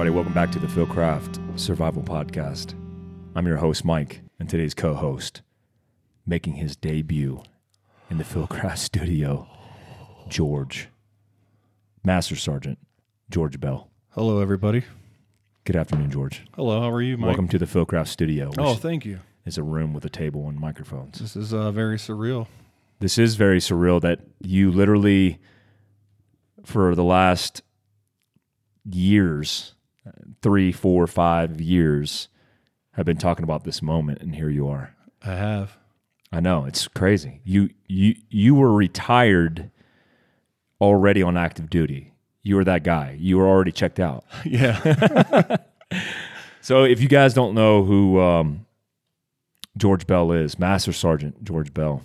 Everybody. Welcome back to the Fieldcraft Survival Podcast. I'm your host, Mike, and today's co host, making his debut in the Fieldcraft studio, George, Master Sergeant George Bell. Hello, everybody. Good afternoon, George. Hello, how are you, Mike? Welcome to the Fieldcraft studio, Oh, thank you. It's a room with a table and microphones. This is uh, very surreal. This is very surreal that you literally, for the last years, three, four, five years, have been talking about this moment, and here you are. I have. I know it's crazy. You you you were retired already on active duty. You were that guy. You were already checked out. Yeah. So if you guys don't know who um, George Bell is, Master Sergeant George Bell,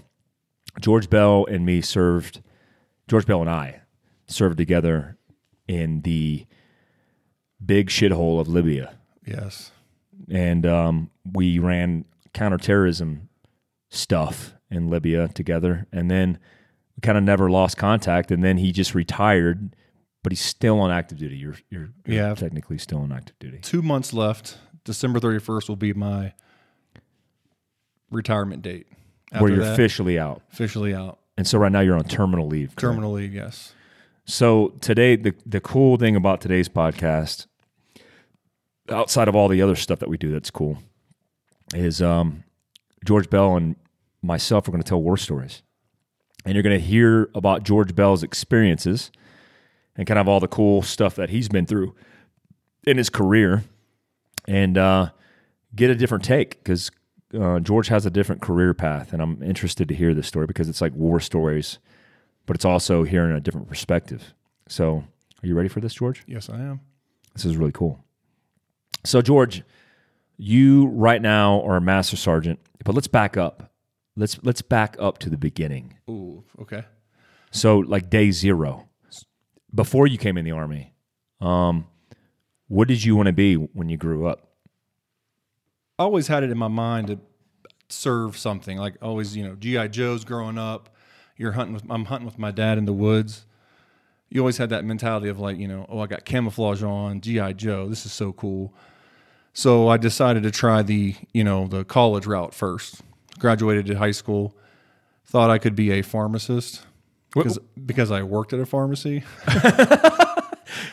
George Bell and me served. George Bell and I served together in the big shithole of Libya, yes. and um, we ran counterterrorism stuff in Libya together, and then we kind of never lost contact. And then he just retired, but he's still on active duty. You're you're, you're Yeah. technically still on active duty. Two months left. December 31st will be my retirement date. where you're that, officially out. officially out. And so right now you're on terminal leave. correct? Terminal leave, yes. So today, the the cool thing about today's podcast, outside of all the other stuff that we do, that's cool, is um, George Bell and myself are going to tell war stories, and you're going to hear about George Bell's experiences and kind of all the cool stuff that he's been through in his career, and uh, get a different take because uh, George has a different career path, and I'm interested to hear this story because it's like war stories but it's also hearing a different perspective. So, are you ready for this, George? Yes, I am. This is really cool. So, George, you right now are a master sergeant, but let's back up. Let's let's back up to the beginning. Ooh, okay. So, like day zero, before you came in the army, um, what did you want to be when you grew up? I always had it in my mind to serve something. Like always, you know, GI Joes growing up. You're hunting with I'm hunting with my dad in the woods. You always had that mentality of like, you know, oh, I got camouflage on, GI Joe. This is so cool. So I decided to try the, you know, the college route first. Graduated at high school. Thought I could be a pharmacist because because I worked at a pharmacy.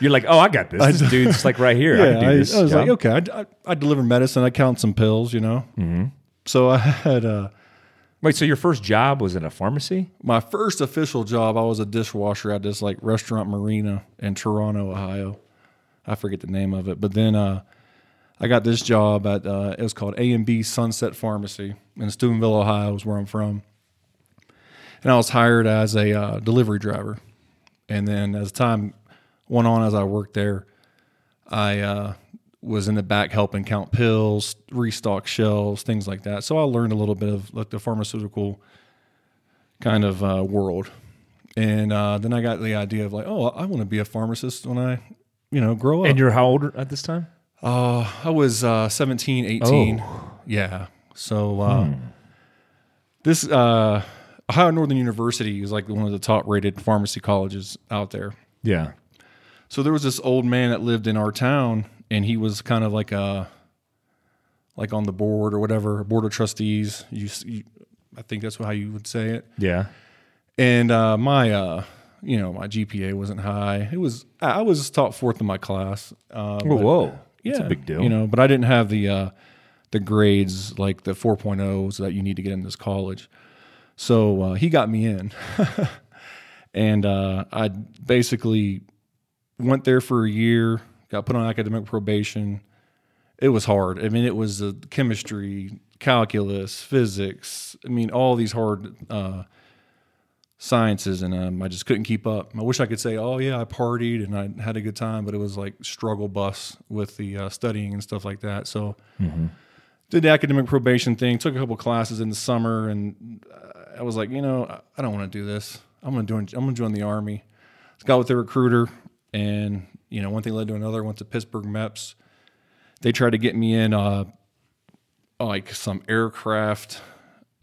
You're like, oh, I got this. This dude's like right here. I can do I, this. I was job. like, okay, I, I, I deliver medicine. I count some pills, you know. Mm-hmm. So I had uh, Wait, so your first job was in a pharmacy? my first official job. I was a dishwasher at this like restaurant marina in Toronto, Ohio. I forget the name of it, but then uh, I got this job at uh, it was called A and B Sunset Pharmacy in Steubenville, Ohio, is where I'm from. And I was hired as a uh, delivery driver, and then as time went on, as I worked there, I uh, was in the back helping count pills, restock shelves, things like that. So I learned a little bit of like the pharmaceutical kind of uh, world. And uh, then I got the idea of like, oh, I want to be a pharmacist when I, you know, grow up. And you're how old at this time? Uh, I was uh, 17, 18. Oh. Yeah. So uh, this uh, Ohio Northern University is like one of the top rated pharmacy colleges out there. Yeah. So there was this old man that lived in our town, and he was kind of like a, like on the board or whatever, board of trustees. You, you I think that's how you would say it. Yeah. And uh, my, uh, you know, my GPA wasn't high. It was I was taught fourth in my class. Uh, Whoa, but- whoa. yeah, That's a big deal. You know, but I didn't have the uh, the grades like the 4.0s that you need to get in this college. So uh, he got me in, and uh, I basically went there for a year. Got put on academic probation. It was hard. I mean, it was uh, chemistry, calculus, physics. I mean, all these hard uh, sciences, and um, I just couldn't keep up. I wish I could say, "Oh yeah, I partied and I had a good time," but it was like struggle bus with the uh, studying and stuff like that. So, did the academic probation thing. Took a couple classes in the summer, and uh, I was like, you know, I- don't want to do this. I'm gonna do. I'm gonna join the army. Got with the recruiter, and you know, one thing led to another. Went to Pittsburgh MEPS. They tried to get me in uh, like some aircraft,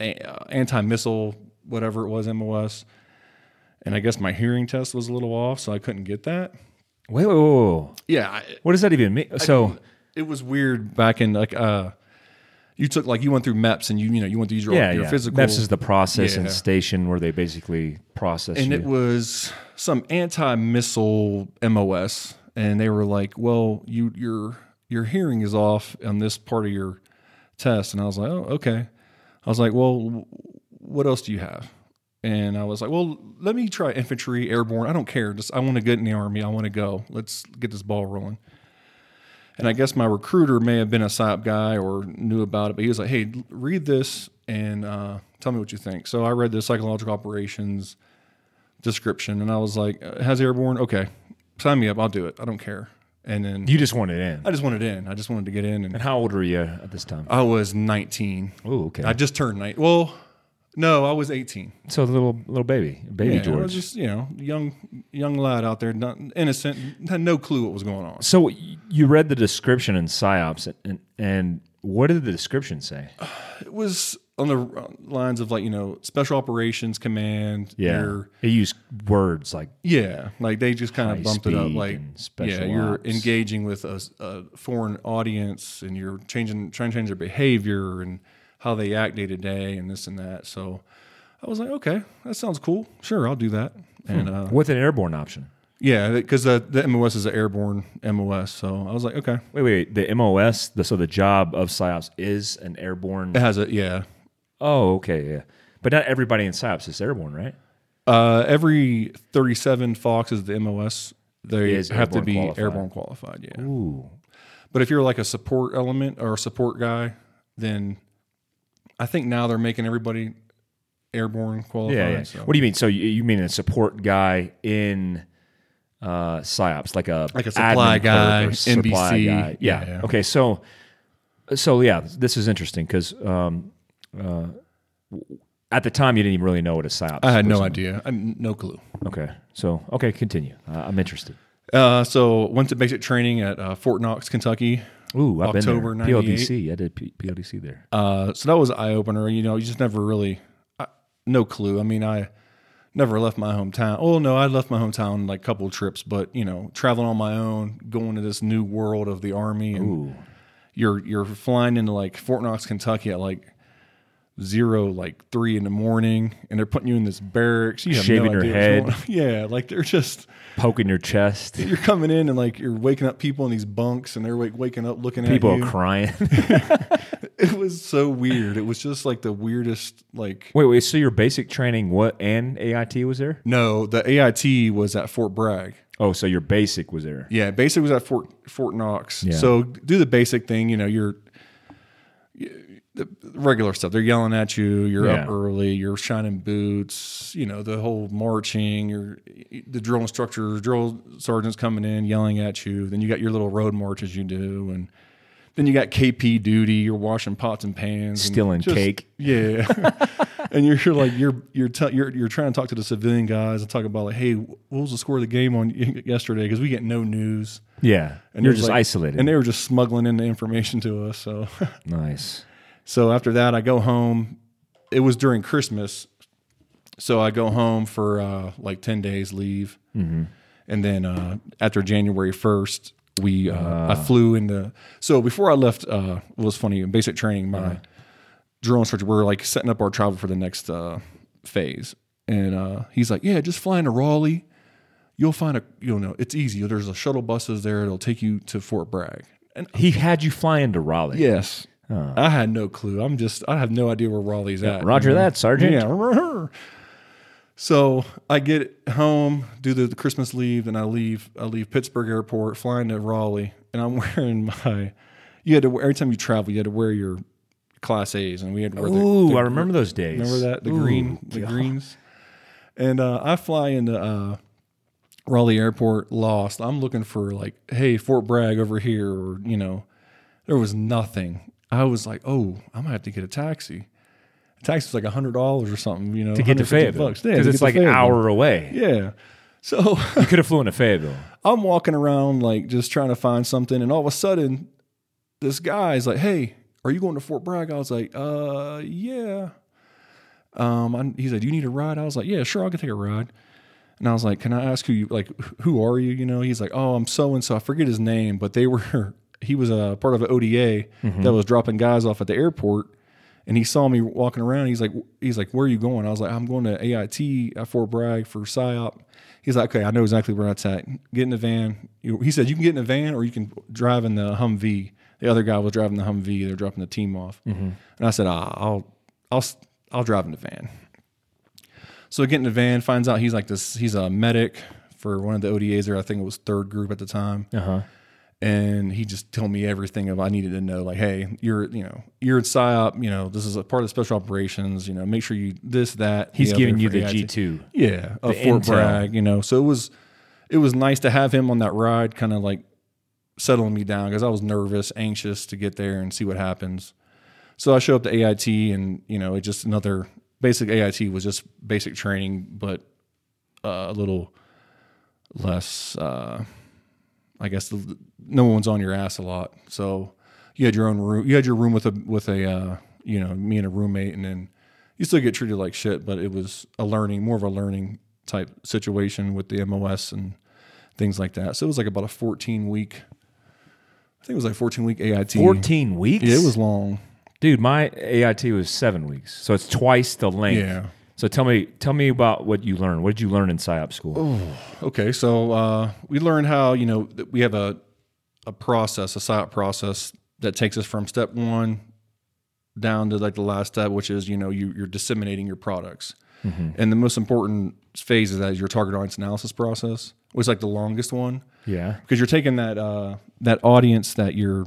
uh, anti missile, whatever it was, MOS. And I guess my hearing test was a little off, so I couldn't get that. Wait, wait, wait, wait. Yeah, I, What does that even mean? So, it was weird back in like uh, you took like you went through MEPS and you you know you went through your, yeah, your yeah. physical MEPS is the processing Yeah. station where they basically process and you. it was some anti-missile MOS, and they were like, "Well, you your your hearing is off on this part of your test," and I was like, "Oh, okay." I was like, "Well, what else do you have?" And I was like, "Well, let me try infantry, airborne. I don't care. Just I want to get in the army. I want to go. Let's get this ball rolling." And I guess my recruiter may have been a PSYOP guy or knew about it, but he was like, "Hey, read this and uh, tell me what you think." So I read the psychological operations description, and I was like, uh, "Has airborne? Okay, sign me up. I'll do it. I don't care." And then you just wanted in. I just wanted in. I just wanted to get in, and And how old were you at this time? I was 19. Oh, okay. I just turned 19. Well, no, I was 18. so the little little baby, baby Yeah, I George. was just you know young young lad out there, not innocent, had no clue what was going on. so y- you read the description in psyops, and and what did the description say? It was on the lines of like you know special operations command. Yeah, your- it used words like Yeah, like they just kind of bumped it up. Like, special yeah, you're ops. engaging with a foreign audience, and you're changing, trying to change their behavior and how they act day to day, and this and that. So, I was like, okay, that sounds cool. Sure, I'll do that. And uh, with an airborne option. yeah, because the the MOS is an airborne MOS, so I was like, okay, Wait, wait, the MOS. The, so the job of psyops is an airborne. it has a yeah. Oh, okay, yeah. But not everybody in psyops is airborne, right? Uh, every 37 Fox is the MOS. They Is have to airborne be qualified. airborne qualified. Yeah. Ooh, But if you're like a support element or a support guy, then I think now they're making everybody airborne qualified. yeah, yeah. So. What do you mean? So you, you mean a support guy in uh, psyops, like a Like a supply admin clerk guy, or NBC. guy? Yeah. Yeah, yeah. Okay. So, so yeah, this is interesting because um, uh, at the time you didn't even really know what a psyops. I had no idea. I no clue. Okay. So okay, continue. Uh, I'm interested. Uh, so went to basic training at uh, Fort Knox, Kentucky. Ooh, I've October been there. PLDC. I did P- PLDC there. Uh, so that was eye opener. You know, you just never really, I, no clue. I mean, I never left my hometown. Oh no, I left my hometown like a couple of trips, but you know, traveling on my own, going to this new world of the army, and Ooh. you're you're flying into like Fort Knox, Kentucky at like zero, like three in the morning, and they're putting you in this barracks. You have Shaving no your head. Yeah, like they're just Poking your chest. you're coming in and like you're waking up people in these bunks, and they're like waking up looking People at you. are crying. It was so weird. It was just like the weirdest like. wait, wait. So your basic training, what and AIT was there? No, the AIT was at Fort Bragg. Oh, so your basic was there. Yeah, basic was at Fort Fort Knox. Yeah. So do the basic thing. You know, you're the regular stuff. They're yelling at you. You're up early. You're shining boots. You know, the whole marching. You're the drill instructor, drill sergeants coming in yelling at you. Then you got your little road marches you do, and then you got KP duty. You're washing pots and pans, Stealing just- cake. Yeah, and you're, you're like you're you're, t- you're you're trying to talk to the civilian guys and talk about like, hey, what was the score of the game on yesterday? Because we get no news, Yeah. and you're just like- isolated. and they were just smuggling in the information to us. So, nice. So after that, I go home. It was during Christmas, so I go home for uh, like ten days leave, Mm-hmm. and then uh, after January first, we uh, I flew into. So before I left, uh, it was funny in basic training. My Uh-huh. drill instructor, we are like setting up our travel for the next uh, phase, and uh, he's like, "Yeah, just fly into Raleigh. You'll find a you know it's easy. There's a shuttle buses there. It'll take you to Fort Bragg." And He had you fly into Raleigh. yes, I had no clue. I'm just I have no idea where Raleigh's at. Roger you know? that, Sergeant. Yeah. So I get home, do the, the Christmas leave, and I leave. I leave Pittsburgh Airport, flying to Raleigh, and I'm wearing my. You had to every time you travel, you had to wear your Class A's, and we had to wear the. Ooh, the- I remember those days. Remember that the Ooh, green, the God. greens, and uh, I fly into uh, Raleigh Airport, lost. I'm looking for like, hey, Fort Bragg over here, or you know, there was nothing. I was like, oh, I'm gonna have to get a taxi. A taxi was like hundred dollars or something, you know, To get to 150 Fayetteville. bucks. Yeah, Because it's like an hour away. Yeah. So You could have flown to Fayetteville. I'm walking around like just trying to find something, and all of a sudden, this guy's like, "Hey, are you going to Fort Bragg?" I was like, "Uh, yeah." Um, I, he said, "Do you need a ride?" I was like, "Yeah, sure, I can take a ride." And I was like, "Can I ask who you like? Who are you?" You know, he's like, "Oh, I'm so and so. I forget his name, but they were. He was a part of an ODA that was dropping guys off at the airport, and he saw me walking around. He's like, he's like, "Where are you going?" I was like, "I'm going to AIT at Fort Bragg for PSYOP." He's like, "Okay, I know exactly where that's at. Get in the van." He said, "You can get in the van, or you can drive in the Humvee." The other guy was driving the Humvee. They're dropping the team off, and I said, ah, "I'll, I'll, I'll drive in the van." So I get in the van, finds out he's like this. He's a medic for one of the ODAs there. I think it was third group at the time, Uh huh. And he just told me everything of I needed to know. Like, hey, you're you know you're in PSYOP. You know this is a part of the special operations. You know, make sure you this that. He's giving you the G two. Yeah, of The Fort intel. Bragg. You know, so it was it was nice to have him on that ride, kind of like settling me down because I was nervous, anxious to get there and see what happens. So I show up to AIT, and you know, it just another basic AIT was just basic training, but uh, a little less. Uh, I guess the, no one's on your ass a lot, so you had your own room. You had your room with a with a uh, you know me and a roommate, and then you still get treated like shit, but it was a learning, more of a learning type situation with the MOS and things like that. So it was like about a 14 week. I think it was like 14 week AIT. Fourteen weeks. Yeah, it was long. dude. My AIT was seven weeks, so it's twice the length. Yeah. So tell me, tell me about what you learned. What did you learn in PSYOP school? Okay, so uh, we learned how you know that we have a a process, a PSYOP process that takes us from step one down to like the last step, which is you know you, you're disseminating your products. And the most important phase of that is your target audience analysis process, which is like the longest one Yeah. because you're taking that uh, that audience that you're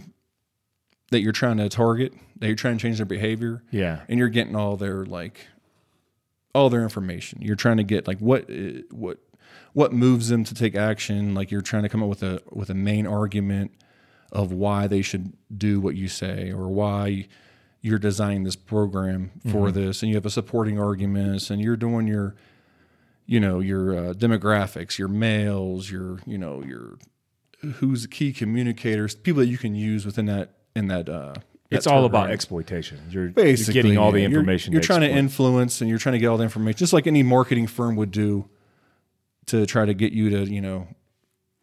that you're trying to target, that you're trying to change their behavior, Yeah. and you're getting all their like all their information. You're trying to get like what uh, what what moves them to take action. Like you're trying to come up with a with a main argument of why they should do what you say or why you're designing this program for this, and you have a supporting arguments, and you're doing your you know your uh, demographics, your males, your you know your who's the key communicators, people that you can use within that in that. Uh, It's all about exploitation. You're, you're Basically, getting all the yeah. You're- information. You're, trying to influence, and you're trying to get all the information, just like any marketing firm would do, to try to get you to you know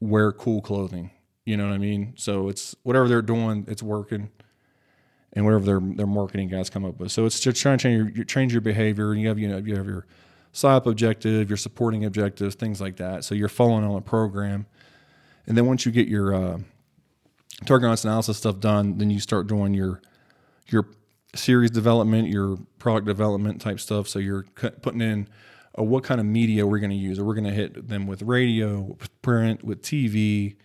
wear cool clothing. You know what I mean? So it's whatever they're doing, it's working, and whatever their their marketing guys come up with. So it's just trying to change your, you change your behavior, and you have you know you have your PSYOP objective, your supporting objectives, things like that. So you're following on a program, and then once you get your uh, target audience analysis stuff done, then you start doing your your series development, your product development type stuff. So you're putting in uh, what kind of media we're going to use. Are we going to hit them with radio, with print, with TV?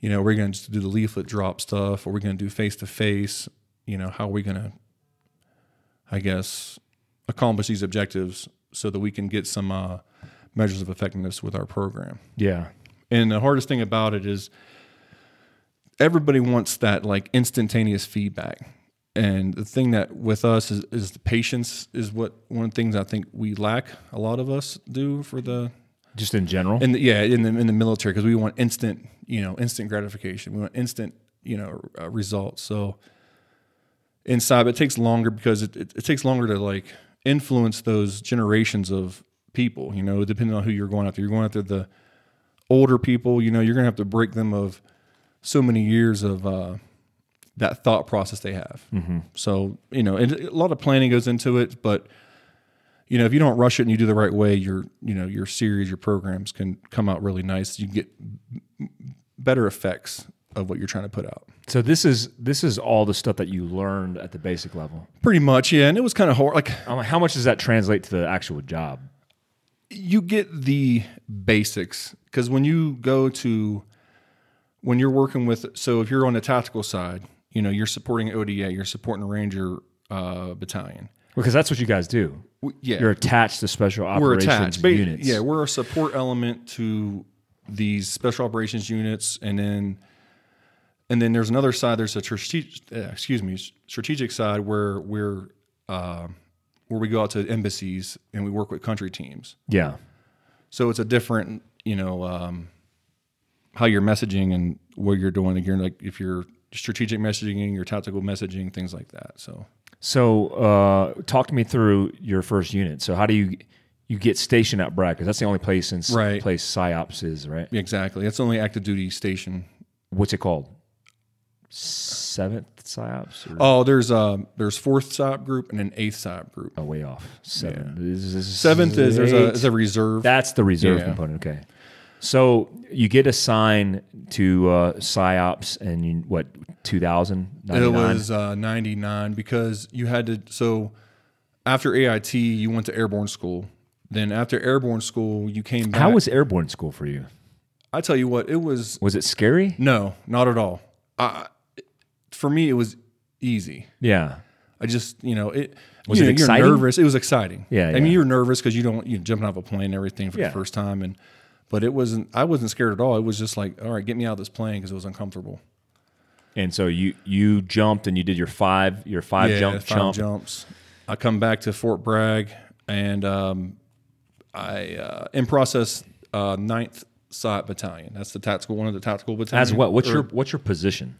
You know, we're going to do the leaflet drop stuff. Are we're going to do face to face? You know, how are we going to, I guess, accomplish these objectives so that we can get some uh, measures of effectiveness with our program? Yeah. And the hardest thing about it is everybody wants that like instantaneous feedback. And the thing that with us is, is the patience is what one of the things I think we lack. A lot of us do for the Just in general. in the, yeah in the in the military because we want instant you know instant gratification. We want instant you know uh, results. So inside, it takes longer because it, it, it takes longer to like influence those generations of people. You know, depending on who you're going after. You're going after the older people. You know, you're gonna have to break them of so many years of uh, that thought process they have. So you know, and a lot of planning goes into it, but you know, if you don't rush it and you do the right way, your you know your series, your programs can come out really nice. You get better effects of what you're trying to put out. so this is this is all the stuff that you learned at the basic level. Pretty much, yeah. And it was kind of hard. Like like, how much does that translate to the actual job? you get the basics because when you go to when you're working with so if you're on the tactical side, you know you're supporting ODA, you're supporting a Ranger uh, battalion. Because that's what you guys do. W- Yeah, You're attached to special we're operations attached. Ba- units. Yeah, we're a support element to these special operations units, and then and then there's another side. There's a strategic, uh, excuse me, strategic side where we're uh, where we go out to embassies and we work with country teams. yeah. So it's a different, you know, um, how you're messaging and what you're doing. Like you're like if you're strategic messaging, your tactical messaging, things like that. So So uh, talk to me through your first unit. So how do you you get stationed at Bragg because that's the only place in Right. place psyops is right. Exactly. That's the only active duty station. What's it called? Seventh psyops. Or, Oh, there's um there's fourth PSYOP group and an eighth PSYOP group. oh, way off. Seven. This is- Seventh is there's a is a reserve. That's the reserve Yeah. component. Okay. So you get assigned to uh, psyops and you, what 2000 It was uh, 99 because you had to. So after AIT, you went to airborne school. Then after airborne school, you came back. How was airborne school for you? I tell you what, it was Was it scary? no, not at all. I, for me, it was easy. Yeah. I just, you know, it. Was you it know, exciting? You're nervous. It was exciting. Yeah, I yeah. mean, you're nervous because you don't you jumping off a plane and everything for Yeah. the first time, and but it wasn't. I wasn't scared at all. It was just like, all right, get me out of this plane because it was uncomfortable. And so you you jumped and you did your five your five yeah, jump five jump. jumps. I come back to Fort Bragg, and um, I uh, in process uh, 9th SOT Battalion. That's the tactical one of the tactical battalions. As what? What's Or- your what's your position?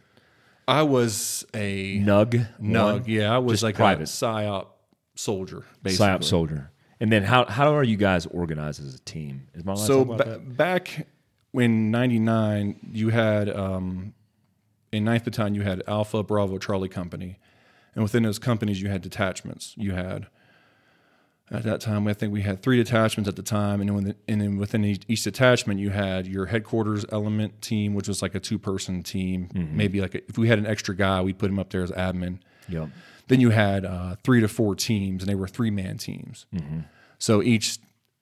I was a Nug. nug. one? Yeah, I was Just like private. a psyop soldier, basically. psyop soldier. And then how how are you guys organized as a team? Is my So ba- back in '99, you had um, in 9th Battalion you had Alpha, Bravo, Charlie Company, and within those companies you had detachments. You had at that time I think we had three detachments at the time, and then, when and then within each, each detachment you had your headquarters element team, which was like a two-person team. Maybe like a, if we had an extra guy, we'd put him up there as admin. Yep. Then you had uh, three to four teams, and they were three man teams. So each,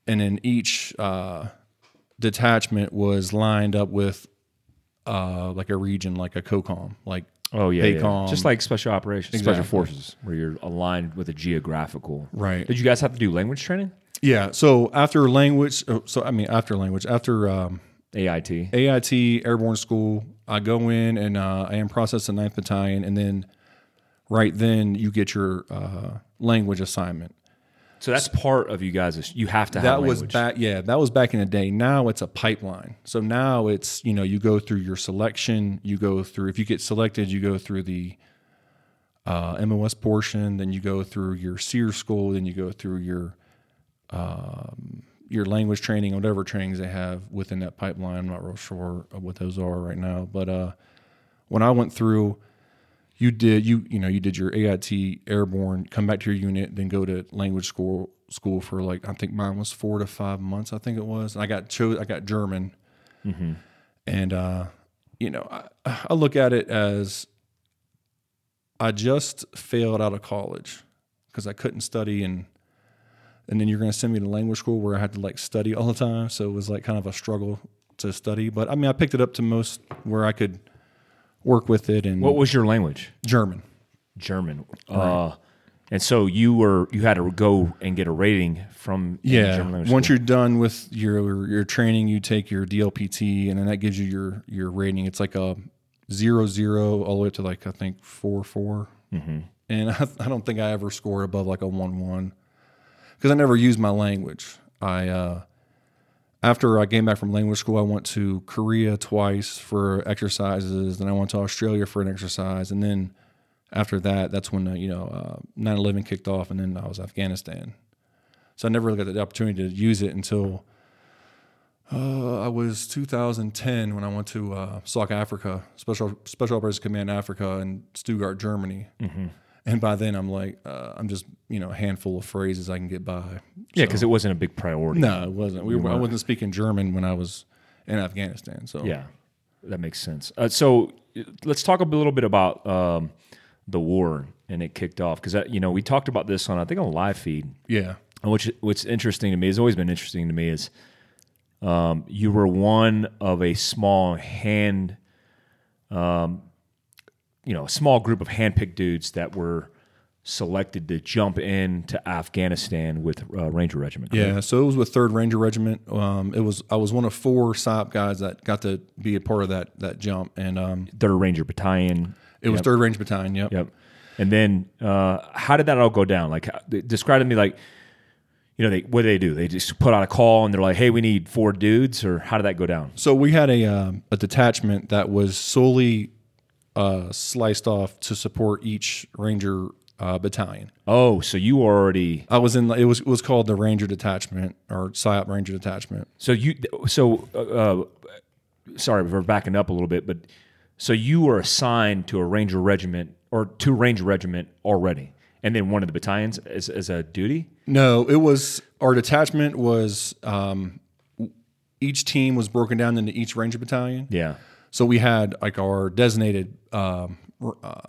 and then each uh, detachment was lined up with uh, like a region, like a COCOM, like Oh yeah, yeah. Just like special operations, special forces, where you're aligned with a geographical. Right. Did you guys have to do language training? yeah. So after language, oh, so I mean after language, after um, AIT. AIT Airborne School, I go in and uh, I am processed the 9th Battalion, and then right then you get your uh, language assignment. So that's part of you guys. You have to have that was back yeah that was back in the day now it's a pipeline so now it's you know you go through your selection you go through if you get selected you go through the uh, mos portion then you go through your SERE school then you go through your um, your language training whatever trainings they have within that pipeline i'm not real sure of what those are right now but uh, when i went through you did you you know you did your AIT airborne, come back to your unit, then go to language school school for like I think mine was four to five months. I think it was. And I got chose I got German, and uh, you know I, I look at it as I just failed out of college because I couldn't study and and then you're going to send me to language school where I had to like study all the time. So it was like kind of a struggle to study. But I mean I picked it up to most where I could work with it and What was your language? German. German. Uh, and so you were you had to go and get a rating from Yeah. German language Once school. you're done with your your training, you take your DLPT, and then that gives you your your rating. It's like a zero zero all the way up to like I think four four. Mm-hmm. And I, I don't think I ever scored above like a one one because I never used my language. I uh, after I came back from language school, I went to Korea twice for exercises. Then I went to Australia for an exercise, and then after that, that's when uh, you know uh, 9/11 kicked off, and then I was Afghanistan. So I never really got the opportunity to use it until uh, I was 2010 when I went to uh, SOC Africa, Special Special Operations Command Africa in Stuttgart, Germany. And by then, I'm like, uh, I'm just you know a handful of phrases I can get by. yeah, because it wasn't a big priority. No, it wasn't. We were, I wasn't speaking German when I was in Afghanistan. So Yeah, that makes sense. Uh, so uh, let's talk a little bit about um, the war and it kicked off because you know we talked about this on I think on live feed. yeah, And Which what's interesting to me has always been interesting to me is um, you were one of a small hand, um, you know, a small group of handpicked dudes that were selected to jump in to Afghanistan with uh, Ranger Regiment. yeah. So it was with Third Ranger Regiment. Um, it was I was one of four PSYOP guys that got to be a part of that that jump, and um, Third Ranger Battalion. it was Third Ranger Battalion. Yep. Yep. And then, uh, how did that all go down? Like, how- describe to me, like, you know, they what do they do? They just put out a call and they're like, "Hey, we need four dudes," or how did that go down? So we had a um, a detachment that was solely uh, sliced off to support each ranger uh, Battalion. Oh, so you already I was in. It was it was called the Ranger Detachment or PSYOP Ranger Detachment. so you so uh, uh, sorry we're backing up a little bit, but so you were assigned to a Ranger regiment or to Ranger regiment already, and then one of the battalions as, as a duty. No, it was our detachment was. Um, each team was broken down into each Ranger Battalion. Yeah, So we had like our designated um, uh,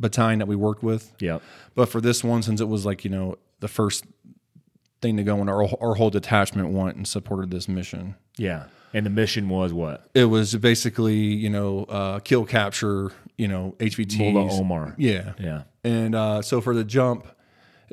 battalion that we worked with. yeah, But for this one, since it was like you know the first thing to go, and our our whole detachment went and supported this mission. yeah. And the mission was what? It was basically you know uh, kill capture you know HVTs. Mullah Omar. Yeah, Yeah. and uh, so for the jump,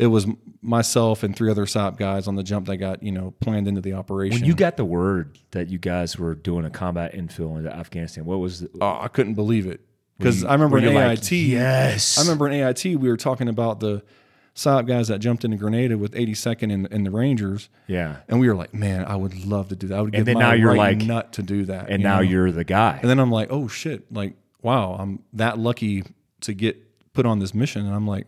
it was myself and three other PSYOP guys on the jump that got you know planned into the operation. When you got the word that you guys were doing a combat infill into Afghanistan, what was? The, oh, I couldn't believe it because I remember in AIT. like, yes. I remember in AIT we were talking about the PSYOP guys that jumped into Grenada with 82nd and, and the Rangers. Yeah. And we were like, man, I would love to do that. I would give then my now you're right like- nut to do that. And you now know? you're the guy. And then I'm like, oh shit, like wow, I'm that lucky to get put on this mission. And I'm like,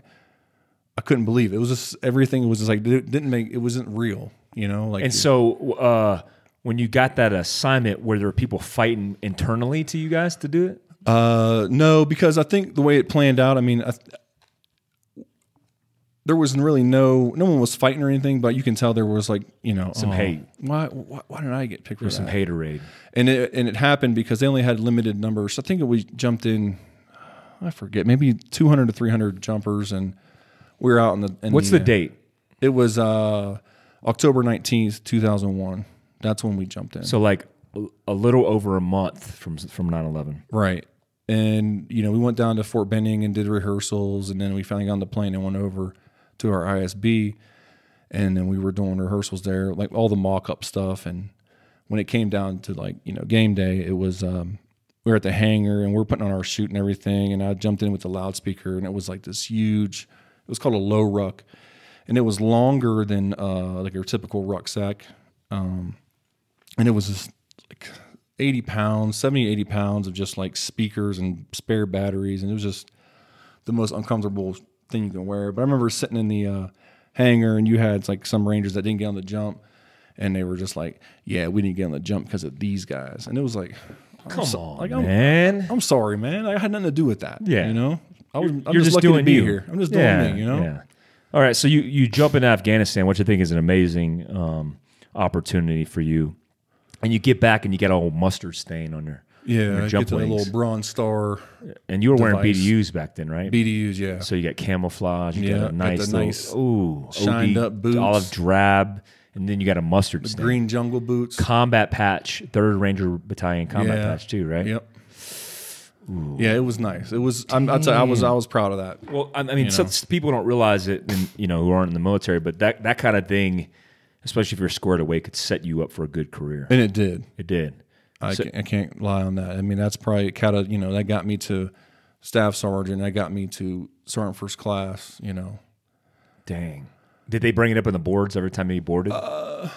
I couldn't believe it. It was just everything was just like it didn't make it wasn't real, you know. Like And so, uh, when you got that assignment, where there were people fighting internally to you guys to do it? Uh, no, because I think the way it planned out, I mean, I, there was really no no one was fighting or anything, but you can tell there was like you know some hate. Why, why why did I get picked for Some haterade. And it and it happened because they only had limited numbers. I think we jumped in, I forget, maybe two hundred to three hundred jumpers, and we were out in the. In What's the date? It was uh, October nineteenth, two thousand one. That's when we jumped in. So like a, little over a month from from 9/11. Right. And, you know, we went down to Fort Benning and did rehearsals. And then we finally got on the plane and went over to our ISB. And then we were doing rehearsals there, like all the mock up stuff. And when it came down to like, you know, game day, it was, um, we were at the hangar and we are putting on our chute and everything. And I jumped in with the loudspeaker and it was like this huge, it was called a low ruck. And it was longer than uh, like your typical rucksack. Um, and it was just like 80 pounds 70 80 pounds of just like speakers and spare batteries and it was just the most uncomfortable thing you can wear but i remember sitting in the uh, hangar and you had like some rangers that didn't get on the jump and they were just like yeah we didn't get on the jump because of these guys and it was like I'm Come so- on, like I'm, man. I'm sorry man i had nothing to do with that Yeah. you know i was i'm You're just, to be you. here i'm just doing yeah, me you know Yeah. All right. So you you jump into Afghanistan, which I think is an amazing um, opportunity for you, and you get back and you get a whole mustard stain on your yeah your I jump get to the little bronze star and you were wearing. BDUs back then, right? bdus yeah So you got camouflage, you Yeah, got got a nice, the little, nice ooh, shined OD, up boots. olive drab, and then you got a mustard stain. green jungle boots combat patch, Third Ranger Battalion combat Yeah. patch too, right? Yep. Yeah, it was nice. It was. I'm, I'll tell you, I was. I was proud of that. Well, I, I mean, some people don't realize it, and you know, who aren't in the military, but that that kind of thing, especially if you're squared away, could set you up for a good career. And it did. It did. I, So- can't, I can't lie on that. I mean, that's probably kind of you know that got me to staff sergeant. That got me to sergeant first class. You know, Dang. Did they bring it up in the boards every time you boarded? Uh,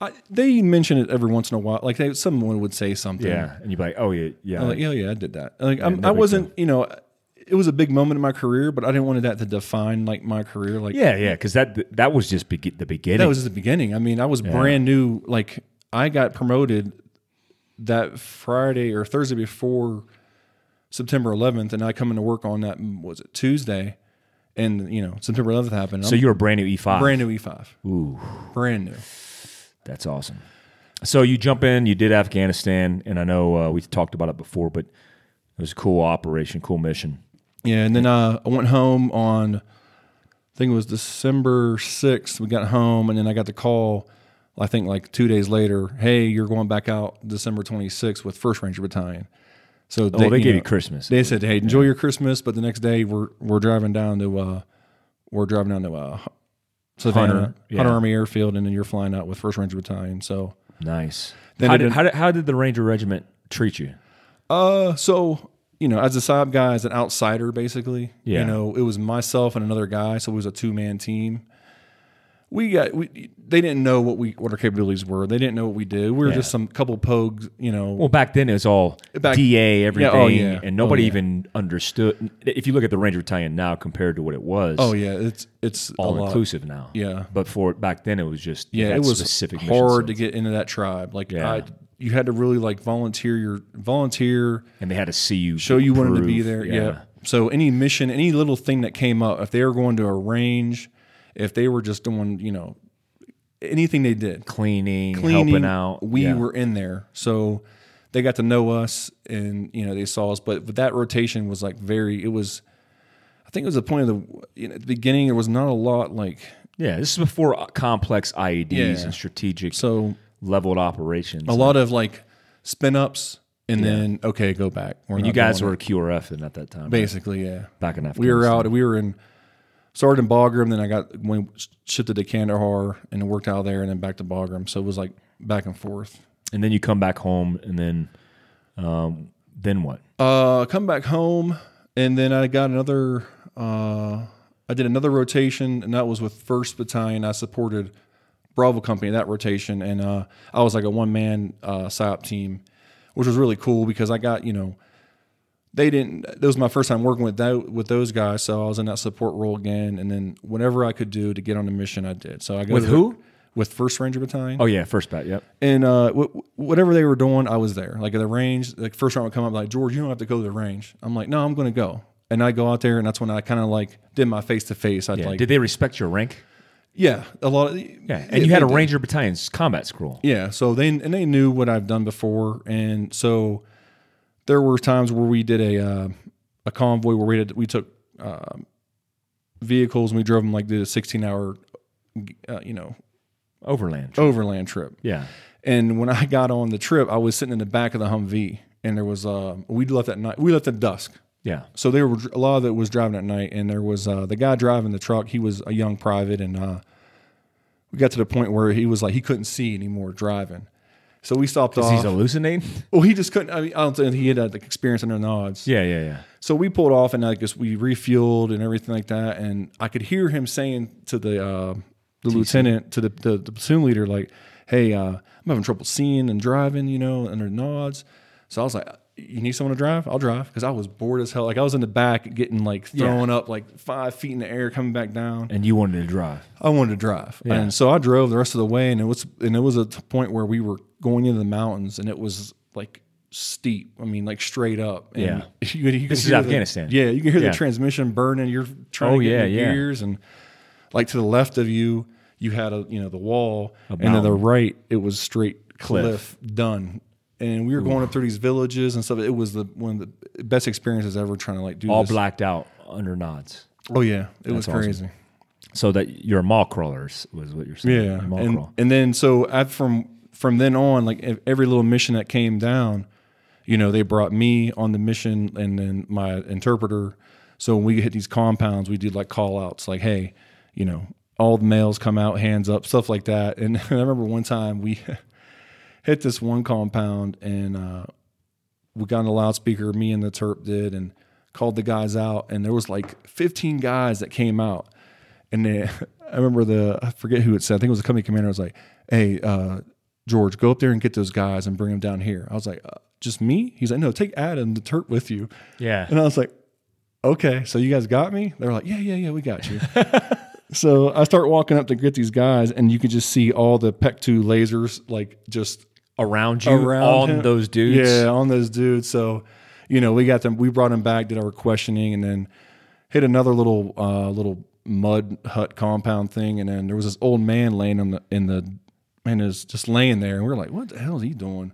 I, they mention it every once in a while. Like they, someone would say something. yeah, and you'd be like, "Oh yeah, yeah." I'm like, yeah, yeah, I did that. Like I'm, no I wasn't. You know, it was a big moment in my career, but I didn't want that to define like my career. Like yeah, yeah, because that that was just be- the beginning. That was the beginning. I mean, I was brand new. Like I got promoted that Friday or Thursday before September 11th, and I come into work on that mm, was it Tuesday, and you know September 11th happened. so I'm you were brand new E five. brand new E5, Ooh, brand new. That's awesome. So you jump in, you did Afghanistan, and I know uh, we talked about it before, but it was a cool operation, cool mission. Yeah, and then uh, I went home on, I think it was December 6th. We got home, and then I got the call. I think like two days later, hey, you're going back out December 26th with First Ranger Battalion. So Oh, they, you gave know, you Christmas. They said, "Hey, enjoy your Christmas," but the next day we're we're driving down to uh, we're driving down to uh, Savannah Hunter, Hunter, yeah. Army Airfield, and then you're flying out with First Ranger Battalion. So, nice. Then How did, how did how did the Ranger Regiment treat you? uh, so you know, as a side guy, as an outsider, basically, Yeah. you know, it was myself and another guy, so it was a two man team. We got we, they didn't know what we what our capabilities were. They didn't know what we did. We were Yeah. just some couple pogs, you know. Well, back then it was all Back- DA, everything, oh, yeah. and nobody Oh, yeah. even understood. If you look at the Ranger Battalion now compared to what it was, oh yeah, it's it's all inclusive now. Yeah. but for back then it was just Yeah, it was specific hard to get into that tribe. Like Yeah. I, you had to really like volunteer your volunteer, and they had to see you show you wanted to be there. Yeah. So any mission, any little thing that came up, if they were going to a range, if they were just doing, you know, anything they did, cleaning, cleaning, helping out. we yeah. were in there. So they got to know us and, you know, they saw us. But, but that rotation was like very, it was, I think it was the point of the, you know, at the beginning, there was not a lot like, yeah. This is before complex IEDs Yeah. and strategic so leveled operations. a lot of like spin ups and then, okay, go back. You guys were. QRF in at that time, right? basically, yeah. back in Afghanistan. We were out, we were in, started in Bagram, then I got, when shifted to Kandahar and worked out there and then back to Bagram. So it was like back and forth. and then you come back home, and then, um, then what? Uh, come back home, and then I got another. Uh, I did another rotation, and that was with First Battalion. I supported Bravo Company that rotation, and uh, I was like a one man uh, psyop team, which was really cool because I got you know. They didn't. That was my first time working with that with those guys, so I was in that support role again. And then whatever I could do to get on the mission, I did. So I go With to- who? With First Ranger Battalion. Oh yeah, first bat. Yep. And uh, w- whatever they were doing, I was there. Like at the range, like first round would come up, like George, you don't have to go to the range. I'm like, no, I'm going to go. And I go out there, and that's when I kind of like did my face to face. I'd Yeah. like, Did they respect your rank? yeah, a lot of Yeah, and you had a. Ranger Battalion's combat scroll. Yeah, so they and they knew what I've done before, and so there were times where we did a uh, a convoy where we did we took um, vehicles and we drove them like did a 16 hour, uh, you know, Overland. overland trip. Yeah. And when I got on the trip, I was sitting in the back of the Humvee, and there was uh, we left at night. We left at dusk, Yeah. so there were a lot of it was driving at night, and there was uh, the guy driving the truck. He was a young private, and uh, we got to the point where he was like he couldn't see anymore driving. So we stopped off. He's hallucinating. well, he just couldn't. I mean, I don't think he had that experience under nods. yeah, yeah, yeah. So we pulled off, and I guess we refueled and everything like that. And I could hear him saying to the uh, the lieutenant, to the, the the platoon leader, like, "Hey, uh, I'm having trouble seeing and driving, you know, under nods." So I was like, "You need someone to drive? I'll drive," because I was bored as hell. Like I was in the back, getting like thrown up like five feet in the air, coming back down. And you wanted to drive. I wanted to drive, Yeah. and so I drove the rest of the way, and it was and it was a point where we were going into the mountains, and it was like steep. I mean, like straight up. And Yeah. you, you This is hear the- Afghanistan. yeah, you can hear Yeah. the transmission burning. You're trying Oh, to get yeah, yeah. gears, and like to the left of you, you had a you know the wall, and to the right it was straight Cliff. cliff, done. And we were going up through these villages and stuff. It was the one of the best experiences ever trying to like do All this. blacked out under nods. Oh yeah, it was awesome. crazy. So that you're mall crawlers was what you're saying. Yeah, Mall and, crawl. and then so from from then on, like ev- every little mission that came down, you know, they brought me on the mission and then my interpreter. So when we hit these compounds, we did like call outs, like, hey, you know, all the males come out, hands up, stuff like that. And I remember one time we hit this one compound and uh, we got on the loudspeaker, me and the Terp did, and called the guys out. And there was like 15 guys that came out. And they, I remember the, I forget who it said, I think it was the company commander was like, hey, uh, George, go up there and get those guys and bring them down here. I was like, uh, just me? He's like, no, take Adam, the Terp with you. yeah. And I was like, okay, so you guys got me? They're like, yeah, yeah, yeah, we got you. so I start walking up to get these guys, and you could just see all the PEQ-2 lasers, like just Around you, around on him. those dudes. Yeah, on those dudes. So, you know, we got them. We brought them back, did our questioning, and then hit another little uh, little mud hut compound thing. And then there was this old man laying on the in the man is just laying there, and we are like, what the hell is he doing?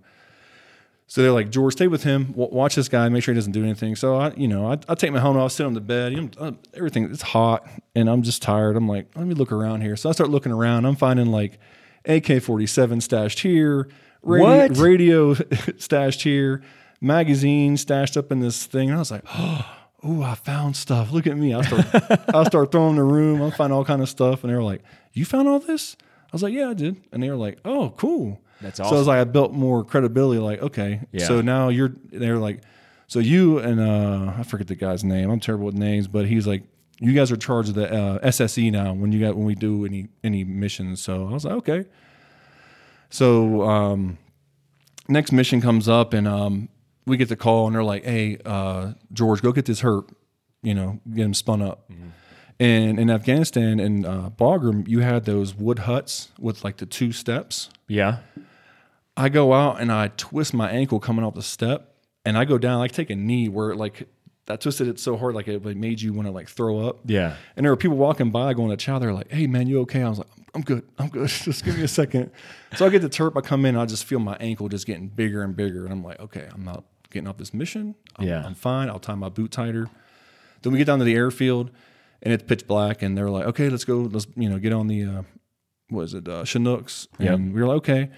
So they're like, George, stay with him. Watch this guy. Make sure he doesn't do anything. So I, you know, I, I take my helmet off, sit on the bed. You know, everything. It's hot, and I'm just tired. I'm like, let me look around here. So I start looking around. I'm finding like AK-47 stashed here, radio, What? radio stashed here, magazine stashed up in this thing. And I was like, oh, I found stuff. Look at me. I start, I start throwing the room. I'm finding all kind of stuff, and they were like, you found all this? I was like, yeah, I did. And they were like, oh, cool. That's awesome. So I was like, I built more credibility. Like, okay, Yeah. so now you're. They're like, so you and uh, I forget the guy's name. I'm terrible with names, but he's like, you guys are charged charge of the uh, SSE now when you got when we do any any missions." So I was like, "Okay." So um, next mission comes up, and um, we get the call, and they're like, "Hey, uh, George, go get this hurt. You know, get him spun up." And in Afghanistan and uh, Bagram, you had those wood huts with like the two steps. Yeah. I go out and I twist my ankle coming off the step, and I go down like take a knee where it, like that twisted it so hard like it like, made you want to like throw up. Yeah. And there were people walking by going to chow. They're like, "Hey man, you okay?" I was like, "I'm good. I'm good. just give me a second. so I get the terp. I come in. I just feel my ankle just getting bigger and bigger, and I'm like, "Okay, I'm not getting off this mission. I'm, Yeah. I'm fine. I'll tie my boot tighter." Then we get down to the airfield, and it's pitch black, and they're like, "Okay, let's go. Let's you know get on the uh, what is it uh, Chinooks?" And we were like, "Okay."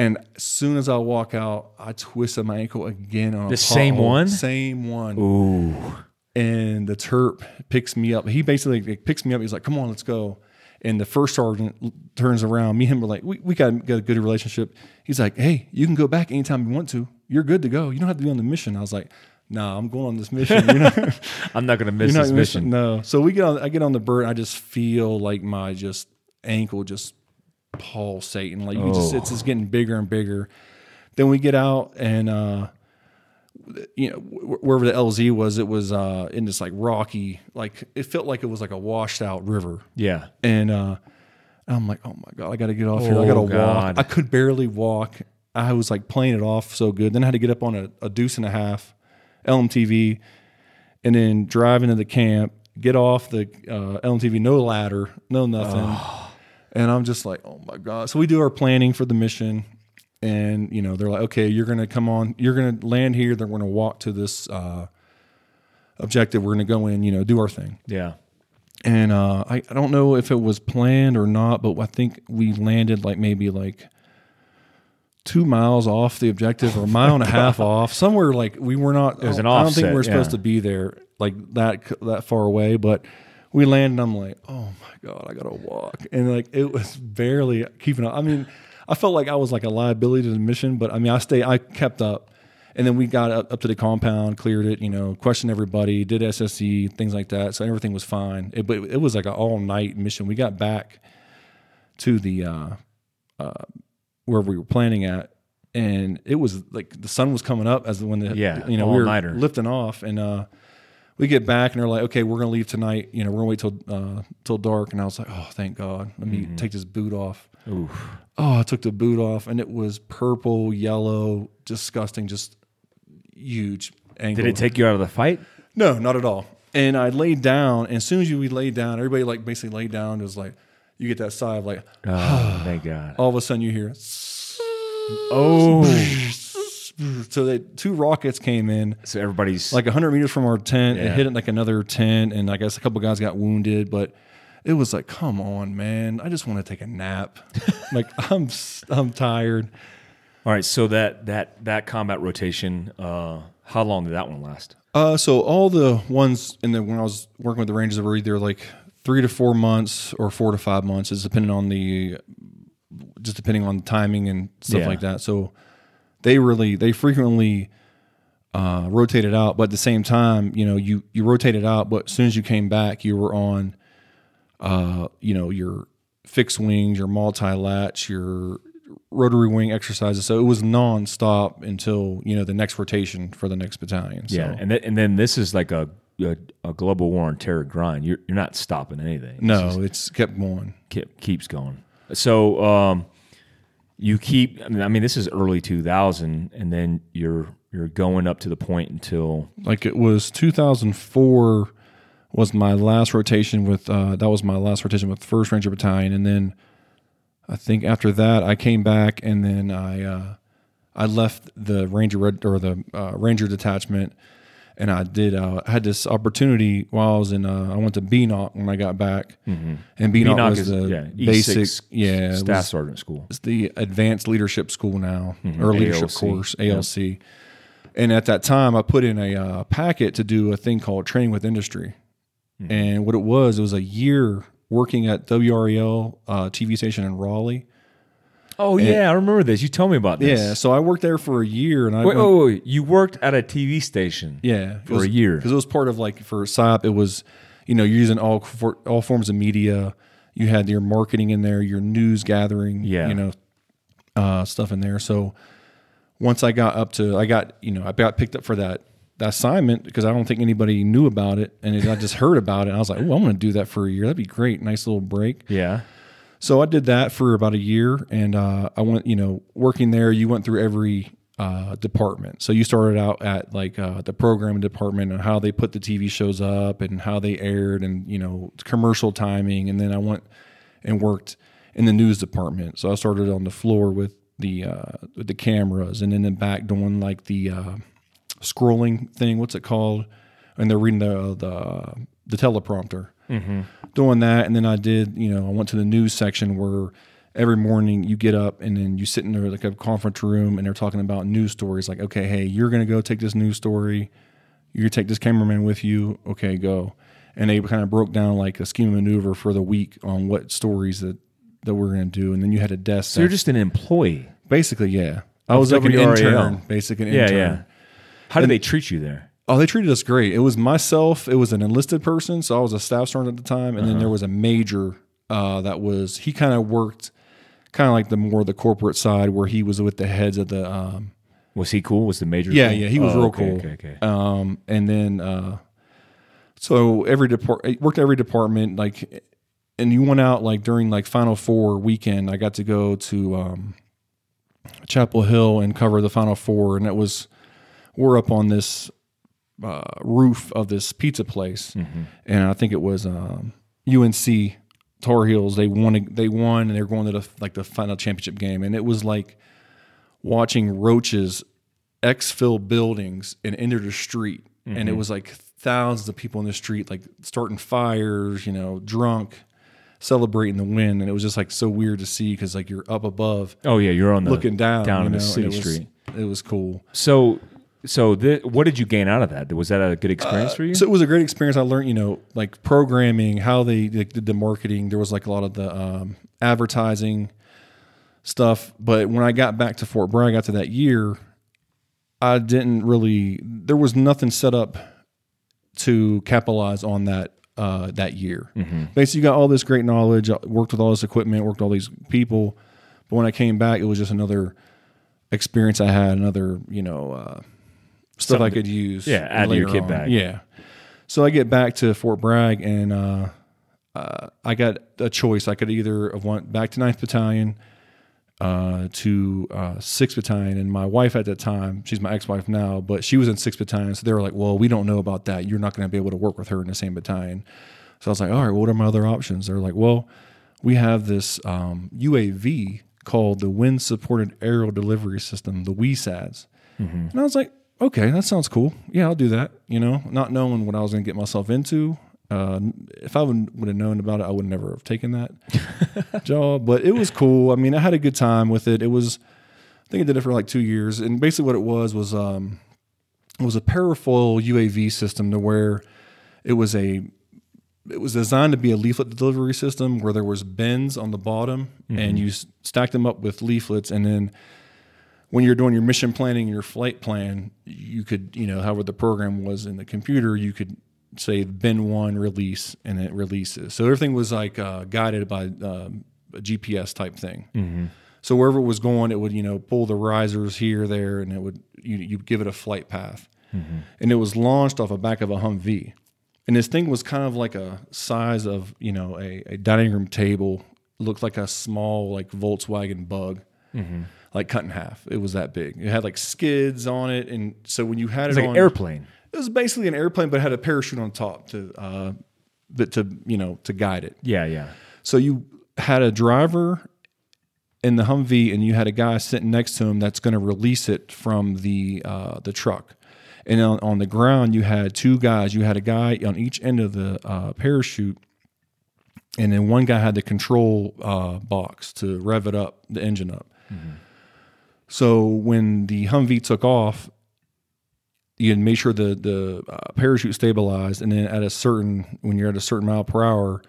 And as soon as I walk out, I twisted my ankle again on The same one? Same one Ooh. and the terp picks me up. He basically picks me up. He's like, "Come on, let's go." And the first sergeant turns around. Me and him were like, "We, we got, got a good relationship." He's like, "Hey, you can go back anytime you want to. You're good to go. You don't have to be on the mission." I was like, "Nah, I'm going on this mission. Not, I'm not going to miss this mission. No." So we get on. I get on the bird. I just feel like my just ankle just pulsating. Like you just, Oh. it's just getting bigger and bigger. Then we get out and. uh you know wherever the LZ was, it was uh, in this like rocky, like it felt like it was like a washed out river, Yeah. and uh, I'm like, oh my god, I got to get off here. I Oh, got to walk. I could barely walk. I was like playing it off so good. Then I had to get up on a, a deuce and a half LMTV, and then drive into the camp, get off the uh, LMTV, no ladder, no nothing, and I'm just like, oh my god. So we do our planning for the mission and you know they're like okay you're gonna come on you're gonna land here they're gonna walk to this uh, objective we're gonna go in you know do our thing Yeah. and uh, I, I don't know if it was planned or not but i think we landed like maybe like two miles off the objective or a mile and a half off somewhere like we were not was an offset, I don't think we were supposed yeah. to be there like that that far away but we landed i'm like oh my god i gotta walk. And like it was barely keeping up. I mean i felt like i was like a liability to the mission but i mean i stay i kept up. And then we got up, up to the compound cleared it you know questioned everybody did sse things like that. So everything was fine. It, but it was like an all night mission. We got back to the uh, uh, where we were planning at, and it was like the sun was coming up as when the Yeah, you know we were lifting off, and uh, we get back and they're like, okay, we're gonna leave tonight. You know, we're gonna wait till uh, till dark. And I was like, oh, thank God. Let me take this boot off. Oof. Oh, I took the boot off, and it was purple, yellow, disgusting, just huge. Angle. Did it take you out of the fight? No, not at all. And I laid down, and as soon as you we laid down, everybody like basically laid down. It was like you get that sigh of like, Oh, thank God. all of a sudden you hear. Oh. So they two rockets came in So everybody's like 100 meters from our tent. It Yeah. hit like another tent, and I guess a couple guys got wounded. But it was like, come on, man! I just want to take a nap. like I'm I'm tired. all right. So that that that combat rotation, uh, how long did that one last? Uh, so all the ones in the when I was working with the Rangers were either like three to four months or four to five months. It's depending on the just depending on the timing and stuff Yeah. like that. So they really they frequently uh, rotated out, but at the same time, you know, you you rotated out, but as soon as you came back, you were on, uh, you know, your fixed wings, your multi latch, your rotary wing exercises. So it was nonstop until you know the next rotation for the next battalion. So. Yeah, and th- and then this is like a, a a global war on terror grind. You're you're not stopping anything. It's just No, it's kept going. keep, keeps going. So um, you keep. I mean, this is early 2000, and then you're you're going up to the point until Like it was 2004 was my last rotation with uh, that was my last rotation with First Ranger Battalion, and then I think after that I came back and then I uh, I left the Ranger Red or the uh, Ranger detachment, and I did uh, I had this opportunity while I was in uh, I went to BNOC when I got back, and BNOC, BNOC was is the yeah, basic yeah staff was- sergeant school. it's the advanced leadership school now or leadership ALC. course ALC. And at that time, I put in a uh, packet to do a thing called training with industry. And what it was, it was a year working at WRAL uh, TV station in Raleigh. Oh yeah, I remember this. You told me about this. Yeah, so I worked there for a year, and I Wait, went- wait, wait, you worked at a TV station. yeah for a year. because it was part of like for SIP. It was you know, you're using all for, all forms of media. You had your marketing in there, your news gathering, Yeah. you know, uh, stuff in there. So once I got up to, I got, you know, I got picked up for that, that assignment because I don't think anybody knew about it. And I just heard about it. And I was like, oh, I'm going to do that for a year. That'd be great. Nice little break. Yeah. So I did that for about a year, and uh, I went, you know, working there. You went through every uh, department. So you started out at like uh, the programming department and how they put the TV shows up and how they aired, and you know, commercial timing. And then I went and worked in the news department. So I started on the floor with the uh, with the cameras, and then in back doing like the uh, scrolling thing. What's it called? And they're reading the the the teleprompter Mm-hmm. doing that. And then I did, you know, I went to the news section where every morning you get up and then you sit in there like a conference room and they're talking about news stories. Like, okay, hey, you're going to go take this news story. You're going to take this cameraman with you. Okay, go. And they kind of broke down like a scheme of maneuver for the week on what stories that, that we're going to do. And then you had a desk. So you're just an employee. basically, yeah. I was like an intern, basically an Yeah, intern. yeah. How do they treat you there? Oh, they treated us great. It was myself. It was an enlisted person, so I was a staff sergeant at the time, and then there was a major uh, that was he kind of worked, kind of like the more the corporate side where he was with the heads of the. Um, Was he cool? Was the major? yeah, cool? yeah, he was Oh, real okay, cool. Okay, okay. Um, and then uh, so every depart I worked every department like, and you went out like during like Final Four weekend. I got to go to um, Chapel Hill and cover the Final Four, and it was we're up on this uh, roof of this pizza place, and I think it was um, UNC Tar Heels. They won. They won, and they were going to the like the final championship game, and it was like watching roaches exfil buildings and enter the street, and it was like thousands of people in the street, like starting fires, you know, drunk, celebrating the win, and it was just like so weird to see because like you're up above Oh yeah, you're on the looking down, down in the know, and city it was, street. It was cool. So, so the, what did you gain out of that? Was that a good experience for you? So it was a great experience. I learned, you know, like programming, how they like, did the marketing. There was like a lot of the um, advertising stuff. But when I got back to Fort Bragg after that year, I didn't really. There was nothing set up to capitalize on that uh, that year. Basically, you got all this great knowledge, uh, worked with all this equipment, worked with all these people. But when I came back, it was just another experience I had, another you know uh, stuff I could use. yeah, add to your kit on. bag. Yeah. So I get back to Fort Bragg, and uh, uh, I got a choice. I could either have went back to 9th Battalion uh, to uh, 6th Battalion, and my wife at that time, she's my ex-wife now, but she was in 6th Battalion, so they were like, "Well, we don't know about that. You're not going to be able to work with her in the same battalion." So I was like, "All right, what are my other options?" They're like, "Well, we have this um, UAV called the Wind Supported Aerial Delivery System, the WESADS," and I was like, "Okay, that sounds cool. Yeah, I'll do that." You know, not knowing what I was going to get myself into. Uh, if I would, would have known about it, I would never have taken that job. But it was cool. I mean, I had a good time with it. It was, I think I did it for like two years, and basically what it was was um, it was a parafoil UAV system to where it was a it was designed to be a leaflet delivery system where there was bins on the bottom and you stacked them up with leaflets and then when you're doing your mission planning and your flight plan you could you know however the program was in the computer you could say bin one release and it releases. So everything was like uh, guided by um, a gps type thing. So wherever it was going it would you know pull the risers here there and it would you you give it a flight path. And it was launched off the back of a humvee. And this thing was kind of like a size of you know a, a dining room table. Looked like a small like volkswagen bug like cut in half it was that big it had like skids on it and so when you had It's it like on an airplane. it was basically an airplane but it had a parachute on top to uh but to you know to guide it Yeah, yeah. so you had a driver in the Humvee, and you had a guy sitting next to him that's going to release it from the uh, the truck. And on, on the ground, you had two guys. You had a guy on each end of the uh, parachute, and then one guy had the control uh, box to rev it up, the engine up. So when the Humvee took off, you made sure the the uh, parachute stabilized, and then at a certain when you're at a certain mile per hour,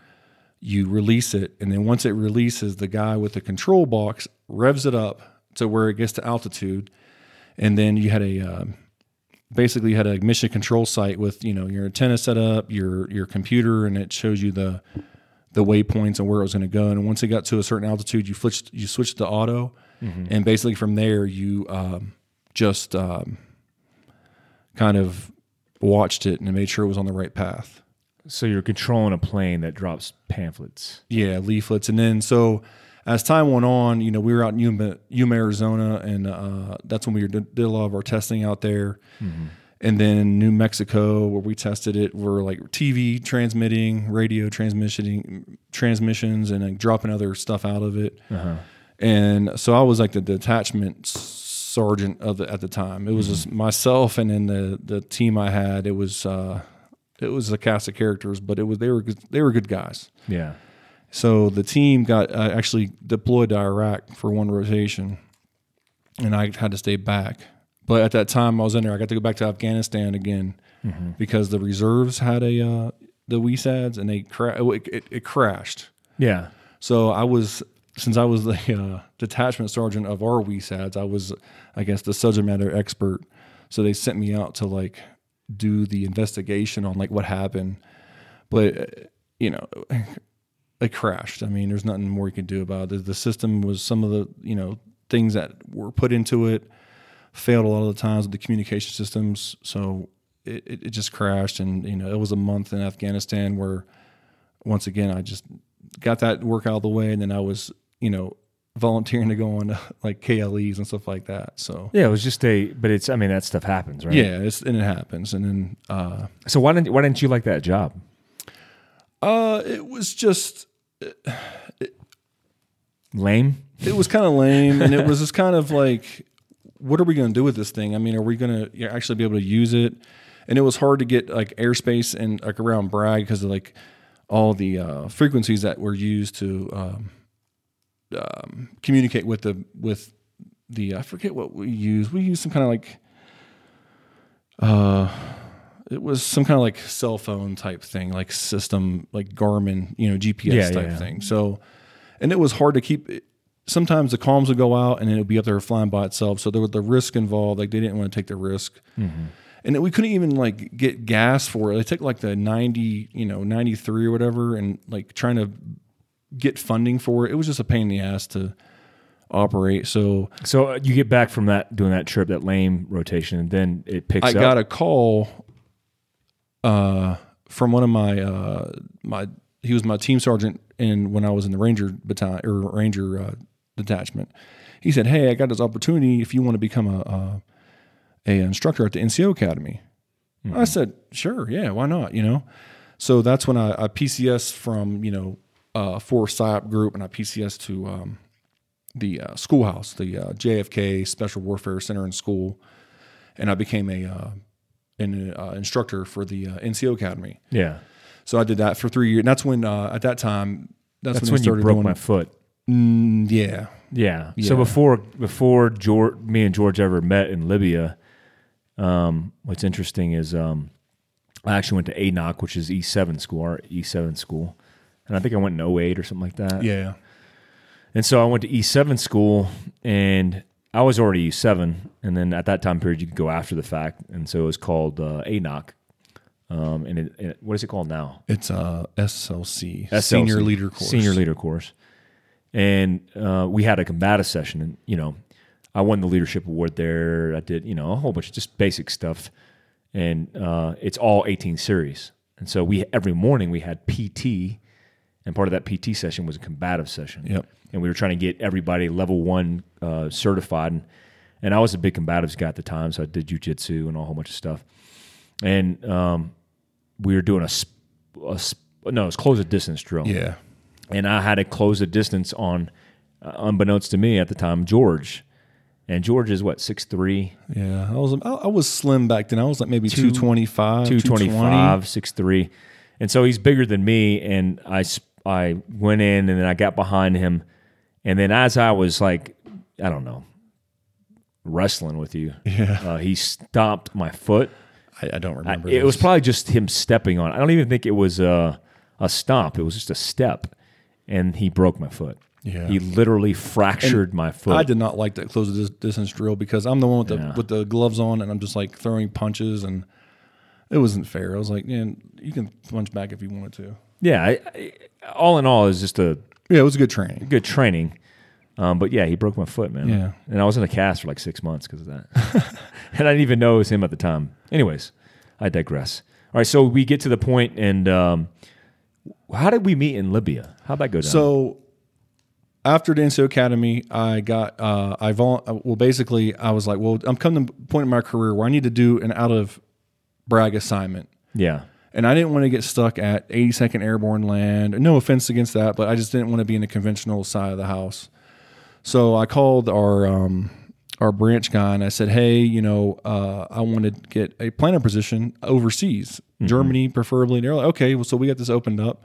you release it, and then once it releases, the guy with the control box revs it up to where it gets to altitude, and then you had a um, basically you had a mission control site with you know your antenna set up, your your computer, and it shows you the the waypoints and where it was going to go. And once it got to a certain altitude, you switched you switched to auto, and basically from there you um, just um, kind of watched it and made sure it was on the right path. So you're controlling a plane that drops pamphlets. Yeah, leaflets, and then so as time went on, you know, we were out in Yuma, Yuma Arizona, and uh, that's when we did, did a lot of our testing out there. And then New Mexico, where we tested it, were like TV transmitting, radio transmitting, transmissions, and like dropping other stuff out of it. And so I was like the detachment sergeant of the at the time. It was just myself, and then the the team I had. It was uh, it was a cast of characters, but it was they were good, they were good guys. Yeah. So the team got uh, actually deployed to Iraq for one rotation, and I had to stay back. But at that time, I was in there. I got to go back to Afghanistan again because the reserves had a uh, the WESADs, and they cra- it, it, it crashed. Yeah. So I was since I was the uh, detachment sergeant of our WESADs, I was I guess the subject matter expert. So they sent me out to like do the investigation on like what happened, but uh, you know it crashed. I mean, there's nothing more you can do about it. The system was some of the you know things that were put into it failed a lot of the times with the communication systems. So it, it, it just crashed, and you know it was a month in Afghanistan where once again I just got that work out of the way, and then I was you know volunteering to go on to, like KLEs and stuff like that. So Yeah, it was just a, but it's, I mean, that stuff happens, right? yeah, it's and it happens, and then uh, So why didn't, why didn't you like that job? uh, it was just it Lame? it was kind of lame and it was just kind of like what are we going to do with this thing i mean are we going to actually be able to use it and it was hard to get like airspace and like around bragg because of like all the uh, frequencies that were used to um, um, communicate with the with the i forget what we used. We used some kind of like uh it was some kind of like cell phone type thing like system like garmin you know gps Yeah, type yeah. thing. So and it was hard to keep sometimes the comms would go out and it would be up there flying by itself. So there was the risk involved like they didn't want to take the risk and we couldn't even like get gas for it they took like the 90 you know 93 or whatever and like trying to get funding for it it was just a pain in the ass to operate so So uh, you get back from that, doing that trip, that lame rotation, and then it picks up. I up. got a call uh, from one of my uh, my he was my team sergeant in when I was in the Ranger battalion or Ranger uh, detachment. He said, "Hey, I got this opportunity. If you want to become a a, a instructor at the NCO Academy." I said, "Sure, yeah, why not?" You know. So that's when I, I PCS from you know uh, for PSYOP group and I PCS to um, the uh, schoolhouse, the uh, JFK Special Warfare Center and School, and I became a uh, an uh, instructor for the uh, NCO Academy. yeah. So I did that for three years. And that's when uh, at that time that's, That's when, when they you started broke doing my foot. Mm, yeah, Yeah. Yeah. So before before George, me and George ever met in Libya, um, what's interesting is um, I actually went to ANOC, which is E7 school, our E7 school, and I think I went in 08 or something like that. yeah, And so I went to E7 school, and I was already E7, and then at that time period you could go after the fact, and so it was called uh, ANOC. Um, and it, it, what is it called now? it's uh, SLC, SLC, Senior Leader Course. Senior leader course. And uh, we had a combative session, and you know, I won the leadership award there. I did, you know, a whole bunch of just basic stuff, and uh, it's all 18 series. And so we every morning we had PT, and part of that PT session was a combative session. Yep. And we were trying to get everybody level one uh, certified, and, and I was a big combatives guy at the time, so I did jujitsu and a whole bunch of stuff. And um, we were doing a, a no, it was close a distance drill Yeah, and I had to close the distance on, uh, unbeknownst to me at the time, George. And George is what six three, yeah. I was I, I was slim back then. I was like maybe Two- 225, 225, 6'3". And so he's bigger than me. And I I went in and then I got behind him. And then as I was like, I don't know, wrestling with you, Yeah, uh, he stomped my foot. I, I don't I- remember. it was probably just him stepping on. it. I don't even think it was a, a stomp. It was just a step. And he broke my foot. Yeah. He literally fractured my foot. I did not like that close dis- distance drill because I'm the one with the Yeah. with the gloves on and I'm just like throwing punches and it wasn't fair. I was like, man, you can punch back if you wanted to. yeah, I, I, all in all, it was just a Yeah, it was good training. good training. Um, but yeah, he broke my foot, man. Yeah. And I was in a cast for like six months because of that. and I didn't even know it was him at the time. Anyways, I digress. All right, so we get to the point, and um, how did we meet in Libya? How'd that go down? So after NCO Academy, I got uh, I vol- well basically I was like, well, I'm coming to the point in my career where I need to do an out of Bragg assignment. yeah, And I didn't want to get stuck at 82nd Airborne Land. No offense against that, but I just didn't want to be in the conventional side of the house. So I called our um, our branch guy and I said, "Hey, you know, uh, I want to get a planner position overseas, Germany preferably." And they're like, "Okay, well, so we got this opened up."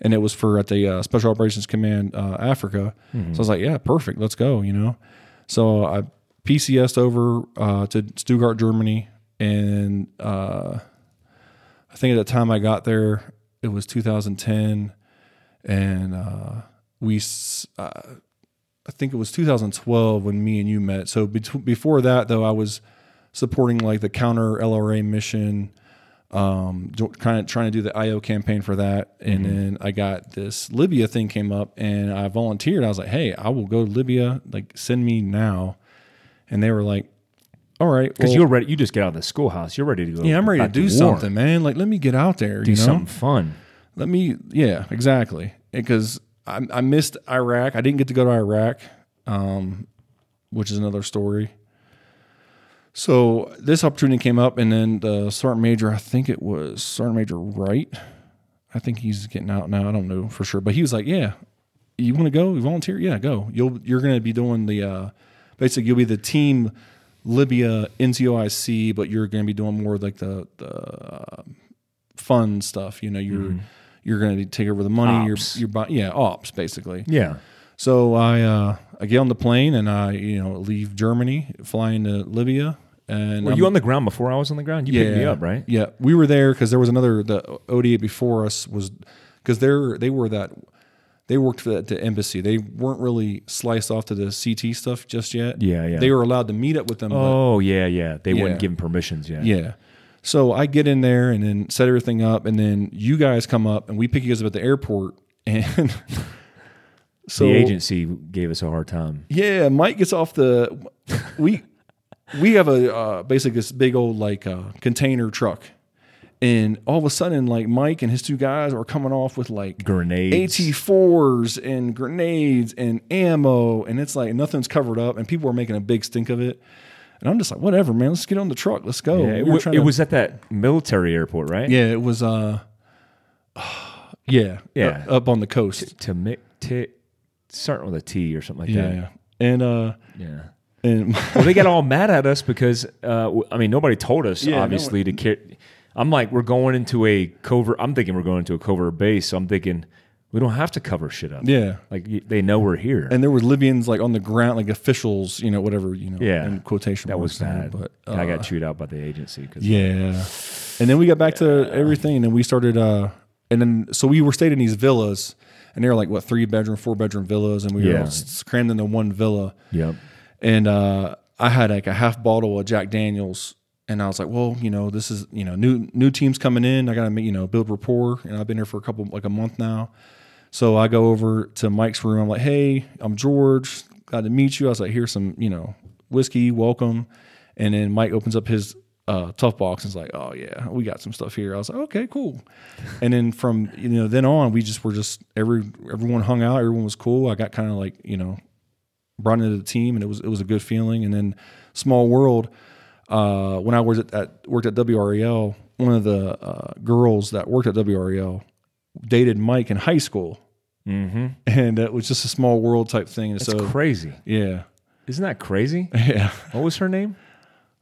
And it was for at the uh, Special Operations Command uh, Africa. So I was like, "Yeah, perfect, let's go." You know, so I PCSed over uh, to Stuttgart, Germany, and uh, I think at the time I got there, it was 2010, and uh, we, uh, I think it was 2012 when me and you met. So bet- before that, though, I was supporting like the counter LRA mission, um, kind of trying to do the IO campaign for that, and then I got this Libya thing came up, and I volunteered. I was like, hey, I will go to Libya. Like, send me now, and they were like. All right, because well- you're ready. You just get out of the schoolhouse. You're ready to go. yeah, I'm ready to do war. something, man. Like, let me get out there. Do you know, something fun. let me. Yeah, exactly. Because I, I missed Iraq. I didn't get to go to Iraq, um, which is another story. So this opportunity came up, and then the sergeant major, I think it was sergeant major Wright. I think he's getting out now. I don't know for sure, but he was like, "Yeah, you want to go? You volunteer? Yeah, go. You'll you're going to be doing the uh, basically you'll be the team Libya NCOIC, but you're going to be doing more like the the uh, fun stuff. You know, you're you're going to take over the money. Mm-hmm. Ops. You're you're yeah, ops basically. Yeah. So I uh, I get on the plane and I you know leave Germany, fly into Libya, and Were I'm- you on the ground before I was on the ground? You picked me up, right? yeah, we were there because there was another the ODA before us was because they're they were that they worked for that the embassy. They weren't really sliced off to the CT stuff just yet. Yeah, yeah. They were allowed to meet up with them. but- Oh yeah, yeah. They Yeah. wouldn't give him permissions yet. yeah. So I get in there and then set everything up, and then you guys come up and we pick you guys up at the airport, and so the agency gave us a hard time. Yeah, Mike gets off the. We we have a uh, basically this big old like uh, container truck, and all of a sudden, like Mike and his two guys are coming off with like Grenades. AT fours and grenades and ammo, and it's like nothing's covered up, and people are making a big stink of it. And I'm just like, whatever, man. Let's get on the truck. Let's go. Yeah, We it, were wa- trying it to- was at that military airport, right? Yeah, it was. uh Yeah, Yeah. up, up on the coast. To mi- t- starting with a T or something like Yeah, that. yeah. And uh, Yeah. And Well, they got all mad at us because uh, I mean nobody told us Yeah, no obviously to care. I'm like we're going into a covert. I'm thinking we're going into a covert base. So I'm thinking we don't have to cover shit up. yeah, Like they know we're here. and there were Libyans like on the ground, like officials, you know, whatever, you know, Yeah. in quotation that was there, bad. But I uh, got chewed out by the agency. Cause yeah, and then we got back to everything, and then we started, uh and then so we were stayed in these villas, and they were like what three bedroom, four bedroom villas, and we were Yeah. all s- crammed into one villa, Yep. And uh I had like a half bottle of Jack Daniels. And I was like, well, you know, this is, you know, new new teams coming in. I got to, you know, build rapport. And I've been here for a couple, like a month now. So I go over to Mike's room. I'm like, hey, I'm George. Glad to meet you. I was like, here's some, you know, whiskey. Welcome. And then Mike opens up his uh, tough box and is like, oh yeah, we got some stuff here. I was like, okay, cool. And then from you know then on, we just were just every everyone hung out. Everyone was cool. I got kind of like you know brought into the team, and it was it was a good feeling. And then small world. Uh, when I was at, at worked at WRAL, one of the uh, girls that worked at WRAL dated Mike in high school, Mm-hmm. and it was just a small world type thing. And That's so crazy. yeah, Isn't that crazy? yeah. What was her name?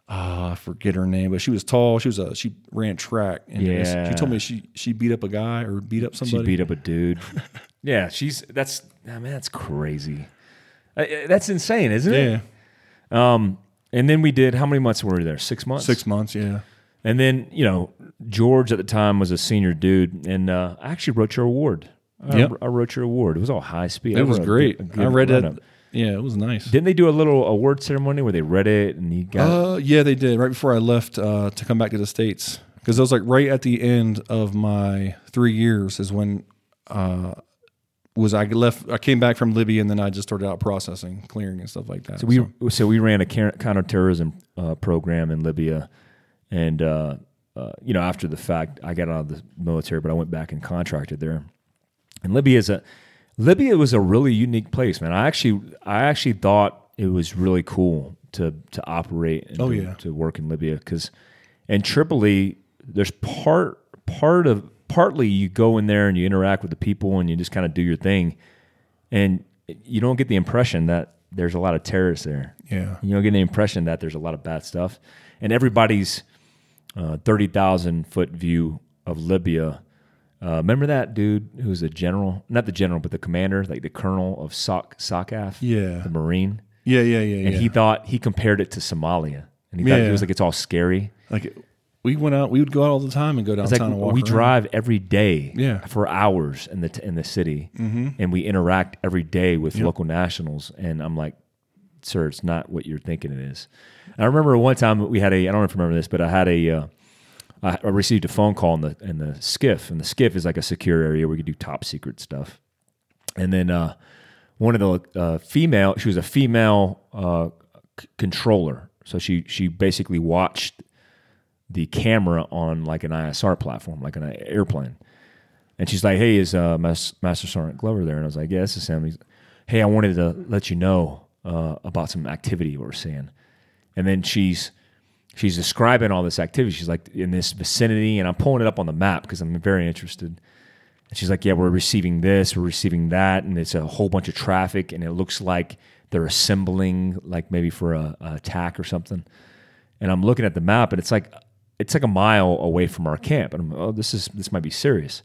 Ah, I forget her name, but she was tall. She was a she ran track, and it was- Yeah. she told me she she beat up a guy or beat up somebody. She beat up a dude. yeah, she's that's I mean that's crazy. Uh, uh, that's insane, isn't yeah, it? Um, and then we did how many months were we there? Six months. six months. Yeah, And then you know George at the time was a senior dude, and uh, I actually wrote your award. I, Yep. I wrote your award. It was all high speed. I It was great. I read it. Yeah, it was nice. Didn't they do a little award ceremony where they read it and you got? Uh, yeah, they did right before I left uh, to come back to the states because it was like right at the end of my three years is when uh, was I left. I came back from Libya and then I just started out processing, clearing and stuff like that. So we so we ran a counterterrorism uh, program in Libya, and uh, uh, you know after the fact, I got out of the military, but I went back and contracted there. And Libya is a Libya was a really unique place, man. I actually I actually thought it was really cool to to operate and Oh, to, yeah. to work in Libya because in Tripoli there's part part of partly you go in there and you interact with the people and you just kind of do your thing, and you don't get the impression that there's a lot of terrorists there. yeah, You don't get the impression that there's a lot of bad stuff, and everybody's uh, thirty thousand foot view of Libya. Uh, remember that dude who was a general, not the general, but the commander, like the colonel of Sak SOCAF, Yeah. the Marine, yeah, yeah, yeah, and yeah. he thought he compared it to Somalia, and he thought Yeah. it was like it's all scary. like we went out. We would go out all the time and go downtown like and walk. we around. drive every day Yeah. for hours in the t- in the city, Mm-hmm. and we interact every day with local nationals. And I'm like, sir, it's not what you're thinking it is. And I remember one time we had a I don't know if you remember this, but I had a uh, I received a phone call in the in the SCIF, and the SCIF is like a secure area where you do top secret stuff. And then uh, one of the uh, female, she was a female uh, c- controller, so she she basically watched the camera on like an ISR platform, like an airplane. And she's like, "Hey, is uh, Mas- Master Sergeant Glover there?" And I was like, "Yeah, this is him." He's, "Hey, I wanted to let you know uh, about some activity we're seeing." And then she's she's describing all this activity. She's like in this vicinity, and I'm pulling it up on the map because I'm very interested. And she's like, "Yeah, we're receiving this, we're receiving that, and it's a whole bunch of traffic, and it looks like they're assembling, like maybe for a, a attack or something." And I'm looking at the map, and it's like it's like a mile away from our camp, and I'm oh, this is this might be serious.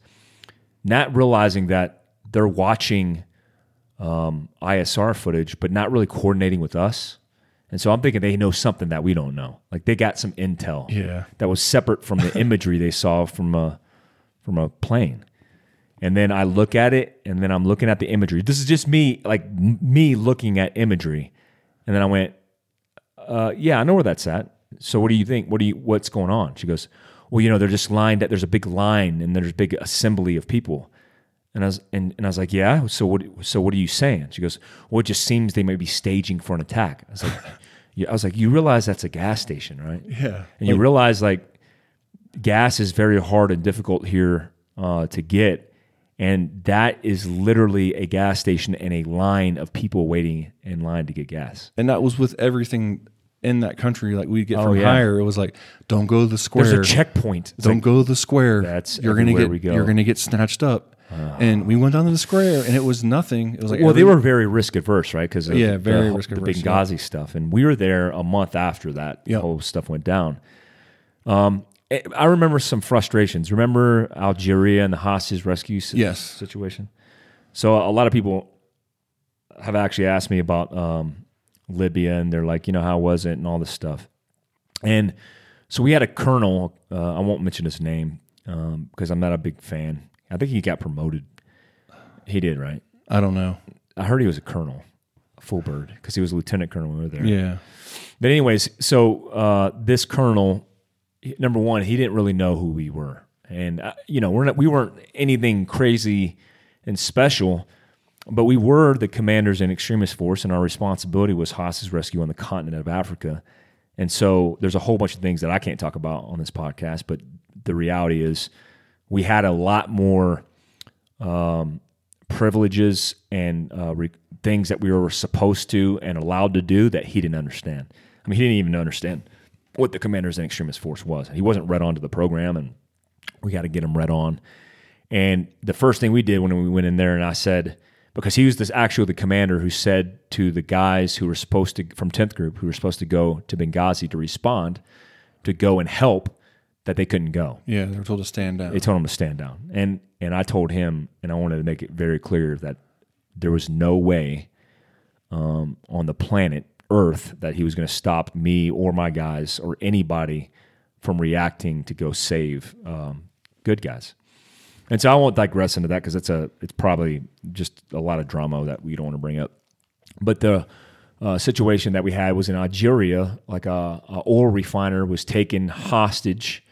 Not realizing that they're watching um, ISR footage, but not really coordinating with us. And so I'm thinking they know something that we don't know. Like they got some intel Yeah. that was separate from the imagery they saw from a from a plane. And then I look at it, and then I'm looking at the imagery. This is just me, like m- me looking at imagery. And then I went, uh, "Yeah, I know where that's at. So what do you think? What do you? What's going on?" She goes, "Well, you know, they're just lined. Up. There's a big line, and there's a big assembly of people." And I was and, and I was like, "Yeah. So what? So what are you saying?" She goes, "Well, it just seems they may be staging for an attack." I was like, yeah, "I was like, you realize that's a gas station, right?" Yeah. and you realize like gas is very hard and difficult here uh, to get and that is literally a gas station and a line of people waiting in line to get gas and that was with everything in that country. Like we get Oh, from yeah. hire, it was like, don't go to the square. there's a checkpoint It's don't like, go to the square. That's you're gonna get go. you're gonna get snatched up. and we went down to the square, and it was nothing. It was like well they were very risk adverse right because Yeah, very the, risk the averse, Benghazi stuff and we were there a month after that Yep. whole stuff went down um, I- I remember some frustrations. Remember Algeria and the hostage rescue Yes. situation? So a lot of people have actually asked me about um, Libya, and they're like, you know, how was it, and all this stuff. And so we had a colonel. Uh, I won't mention his name um, because I'm not a big fan. I think he got promoted. He did, right? I don't know. I heard he was a colonel, a full bird, because he was a lieutenant colonel when we were there. Yeah, But anyways, so uh, this colonel, number one, he didn't really know who we were, and uh, you know, we're not, we weren't anything crazy and special, but we were the commanders in extremis force, and our responsibility was hostage rescue on the continent of Africa. And so there's a whole bunch of things that I can't talk about on this podcast, but the reality is we had a lot more um, privileges and uh, re- things that we were supposed to and allowed to do that he didn't understand. I mean, he didn't even understand what the commanders in extremis force was. He wasn't read on to the program, and we got to get him read on. And the first thing we did when we went in there, and I said, because he was this actually the commander who said to the guys who were supposed to from 10th group who were supposed to go to Benghazi to respond to go and help that they couldn't go. yeah. They were told to stand down. They told him to stand down. And and I told him, and I wanted to make it very clear that there was no way um, on the planet Earth that he was going to stop me or my guys or anybody from reacting to go save um, good guys. And so I won't digress into that because it's a it's probably just a lot of drama that we don't want to bring up. But the uh, situation that we had was in Algeria, like a, a oil refiner was taken hostage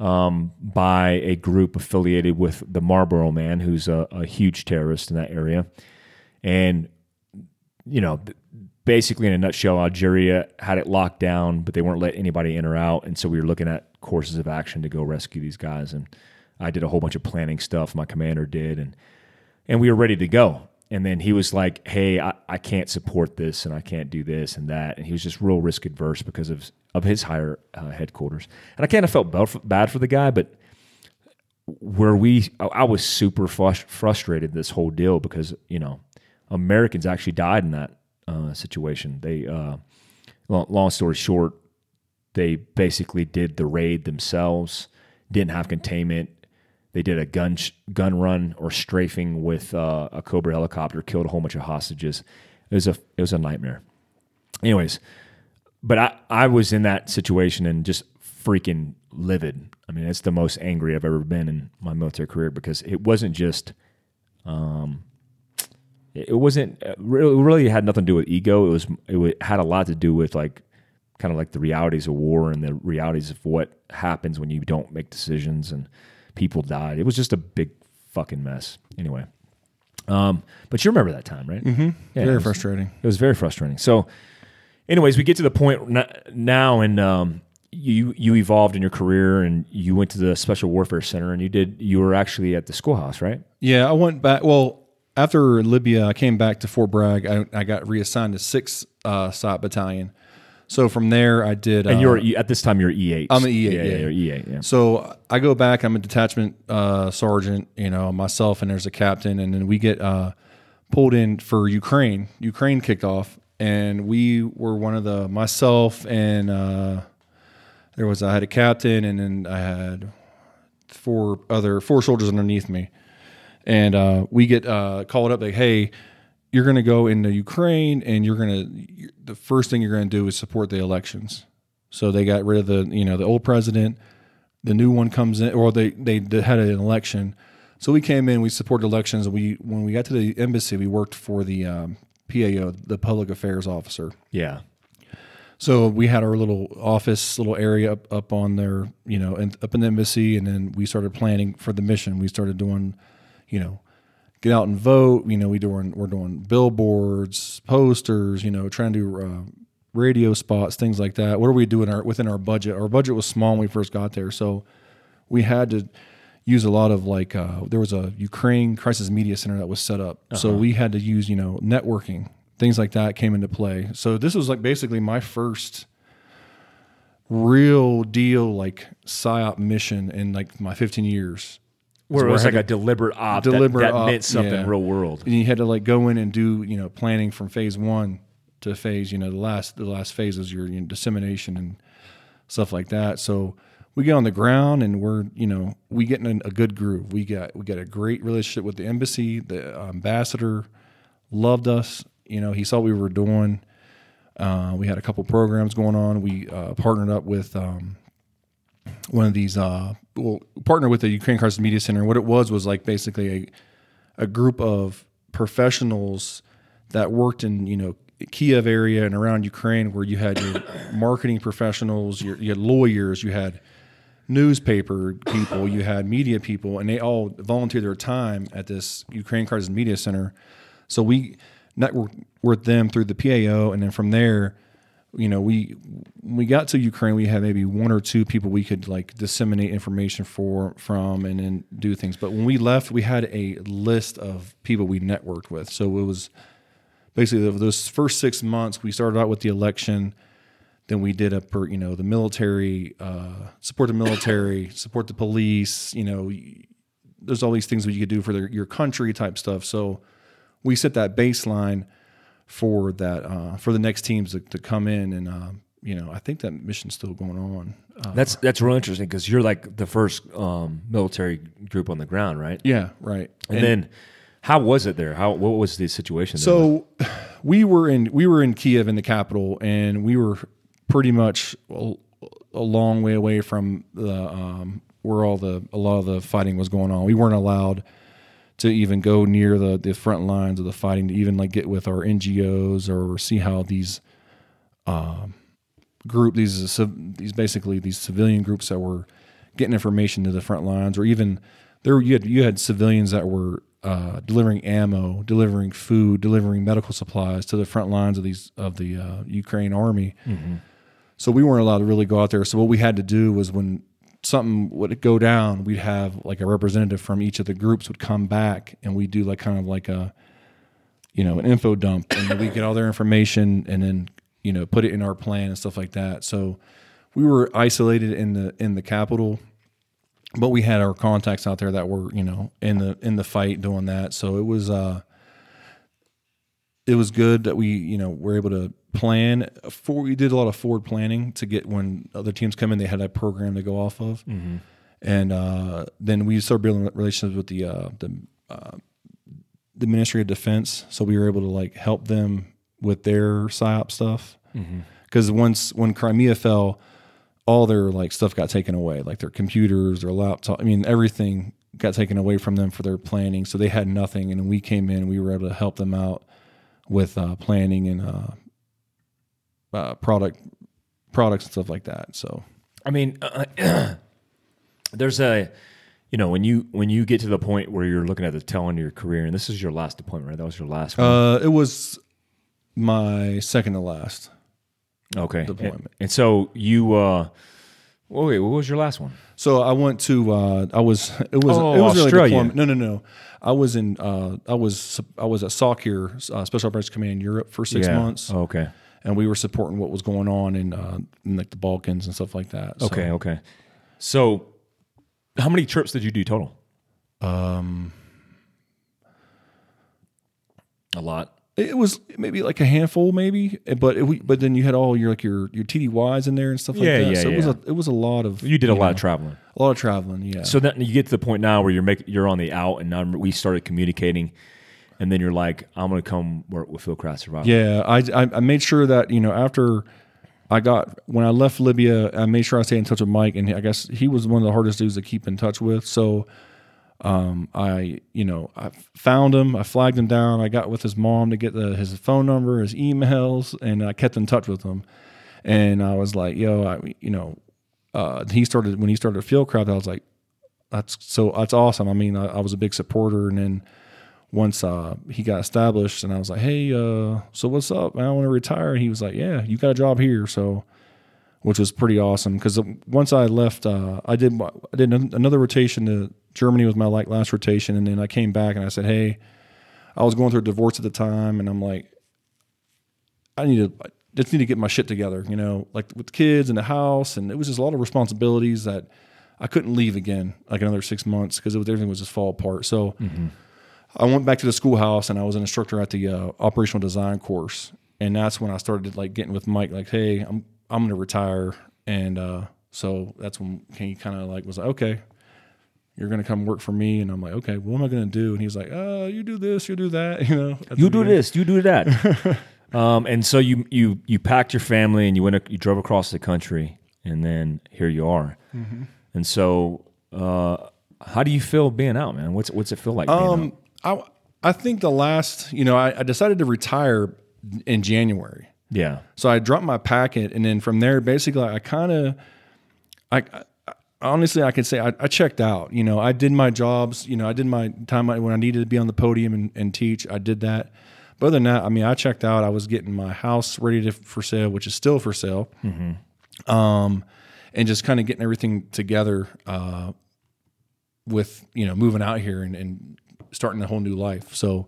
um, by a group affiliated with the Marlboro Man, who's a, a huge terrorist in that area, and you know. Basically, in a nutshell, Algeria had it locked down, but they weren't letting anybody in or out, and so we were looking at courses of action to go rescue these guys. And I did a whole bunch of planning stuff. My commander did, and and we were ready to go. And then he was like, "Hey, I, I can't support this, and I can't do this and that." And he was just real risk adverse because of of his higher uh, headquarters. And I kind of felt bad for the guy, but where we, I was super frustrated this whole deal because you know Americans actually died in that uh, situation. They, uh, long, long story short, they basically did the raid themselves, didn't have containment. They did a gun gun run or strafing with uh, a Cobra helicopter, killed a whole bunch of hostages. It was a it was a nightmare. Anyways, but I I was in that situation and just freaking livid. I mean, it's the most angry I've ever been in my military career because it wasn't just um it wasn't uh, really really had nothing to do with ego. It was it had a lot to do with like kind of like the realities of war and the realities of what happens when you don't make decisions and people died. It was just a big fucking mess. Anyway, um, but you remember that time, right? Mm-hmm. Yeah, very it was, frustrating. It was very frustrating. So, anyways, we get to the point now, and um, you you evolved in your career, and you went to the Special Warfare Center, and you did. You were actually at the schoolhouse, right? Yeah, I went back. Well, after Libya, I came back to Fort Bragg. I, I got reassigned to Sixth uh, SOT Battalion. So from there, I did. And uh, you're at this time you're E eight. I'm an E eight. Yeah, yeah, you're E eight. Yeah. So I go back. I'm a detachment uh, sergeant. You know, myself and there's a captain, and then we get uh, pulled in for Ukraine. Ukraine kicked off, and we were one of the myself and uh, there was I had a captain, and then I had four other four soldiers underneath me, and uh, we get uh, called up like, hey you're going to go into Ukraine and you're going to the first thing you're going to do is support the elections. So they got rid of the you know the old president, the new one comes in, or they they, they had an election. So we came in, we supported elections, we when we got to the embassy, we worked for the um, PAO, the public affairs officer. Yeah. So we had our little office, little area up, up on there, you know, and up in the embassy, and then we started planning for the mission. We started doing, you know, get out and vote. You know, we doing we're doing billboards, posters. You know, trying to do uh, radio spots, things like that. What are we doing our, within our budget? Our budget was small when we first got there, so we had to use a lot of like uh, there was a Ukraine crisis media center that was set up, uh-huh. so we had to use you know networking things like that came into play. So this was like basically my first real deal like psyop mission in like my 15 years where it was like a deliberate op deliberate that, that op, meant something yeah. real world. And you had to like go in and do you know planning from phase one to phase you know the last the last phase is your you know, dissemination and stuff like that. So we get on the ground and we're you know we get in a good groove. We got we got a great relationship with the embassy. The ambassador loved us. You know he saw what we were doing. Uh, we had a couple programs going on. We uh, partnered up with um, one of these uh, well partner with the Ukraine Crisis Media Center. What it was was like basically a a group of professionals that worked in you know Kiev area and around Ukraine, where you had your marketing professionals, your, you had lawyers, you had newspaper people, you had media people, and they all volunteered their time at this Ukraine Crisis Media Center. So we networked with them through the PAO, and then from there you know, we we got to Ukraine, we had maybe one or two people we could like disseminate information for from and then do things. But when we left, we had a list of people we networked with. So it was basically those first six months. We started out with the election, then we did a per you know the military uh, support the military, support the police. You know, there's all these things that you could do for your country type stuff. So we set that baseline for that uh, for the next teams to, to come in and uh, you know I think that mission's still going on. Uh, that's that's real interesting because you're like the first um, military group on the ground, right? Yeah, right. And, and, then how was it there? How what was the situation? So we were in we were in Kiev in the capital, and we were pretty much a, a long way away from the um, where all the a lot of the fighting was going on. We weren't allowed to even go near the the front lines of the fighting to even like get with our NGOs or see how these um, group these these basically these civilian groups that were getting information to the front lines or even there you had you had civilians that were uh, delivering ammo, delivering food, delivering medical supplies to the front lines of these of the uh, Ukraine army. So we weren't allowed to really go out there. So what we had to do was when something would go down, we'd have like a representative from each of the groups would come back and we'd do like kind of like a you know an info dump and we get all their information and then you know put it in our plan and stuff like that. So we were isolated in the in the capital but we had our contacts out there that were you know in the in the fight doing that so it was uh it was good that we you know were able to plan for we did a lot of forward planning to get when other teams come in they had that program to go off of and uh then we started building relationships with the uh the uh, the ministry of defense so we were able to like help them with their psyop stuff because once when crimea fell all their like stuff got taken away, like their computers, their laptop. I mean, everything got taken away from them for their planning. So they had nothing, and we came in. We were able to help them out with uh, planning and uh, uh, product products and stuff like that. So I mean, uh, there's a, you know, when you when you get to the point where you're looking at the tail end of your career, and this is your last deployment, right? That was your last one. uh, it was my second to last. okay. deployment. And, and so you, uh, well, wait, what was your last one? So I went to uh, I was it was Oh, it was really Australia. deployment. No, no, no. I was in uh, I was I was at SOCEUR, uh, Special Operations Command in Europe for six Yeah. months. Oh, okay. And we were supporting what was going on in, uh, in like the Balkans and stuff like that. So, Okay. Okay. So, how many trips did you do total? um, A lot. it was maybe like a handful, maybe, but it, we, but then you had all your like your your TDYs in there and stuff like Yeah, that. yeah, so it was a it was a lot of You did a you lot know, of traveling. a lot of traveling. Yeah. So then you get to the point now where you're make, you're on the out, and now we started communicating, and then you're like, I'm to come work with Fieldcraft Survival. Yeah, I, I made sure that you know after I got when I left Libya, I made sure I stayed in touch with Mike, and I guess he was one of the hardest dudes to keep in touch with. So, um, I you know I found him, I flagged him down, I got with his mom to get the, his phone number, his emails, and I kept in touch with him. And I was like, yo, I you know, uh, he started when he started Fieldcraft, I was like, that's so that's awesome. I mean, I, I was a big supporter, and then once uh, he got established, and I was like, "Hey, uh, so what's up? I want to retire." And he was like, "Yeah, you got a job here." So, which was pretty awesome because once I left, uh, I did I did another rotation to Germany was my like last rotation, and then I came back and I said, "Hey, I was going through a divorce at the time, and I'm like, I need to." I just need to get my shit together, you know, like with the kids and the house, and it was just a lot of responsibilities that I couldn't leave again, like another six months, because everything was just fall apart. So, I went back to the schoolhouse and I was an instructor at the uh, operational design course, and that's when I started like getting with Mike, like, hey, I'm I'm gonna retire, and uh, so that's when he kind of like was like, okay, you're gonna come work for me, and I'm like, okay, what am I gonna do? And he's like, oh, you do this, you do that, you know, You do this, you do that. um, and so you you you packed your family and you went you drove across the country, and then here you are. Mm-hmm. And so, uh, how do you feel being out, man? What's what's it feel like? Being out? Um, I I think the last, you know, I, I decided to retire in January. Yeah, So I dropped my packet, and then from there, basically, I kind of, I, I honestly, I could say I, I checked out. You know, I did my jobs. You know, I did my time when I needed to be on the podium and, and teach. I did that. But other than that, I mean, I checked out. I was getting my house ready to for sale, which is still for sale. Um, and just kind of getting everything together. Uh, with you know moving out here and, and starting a whole new life. So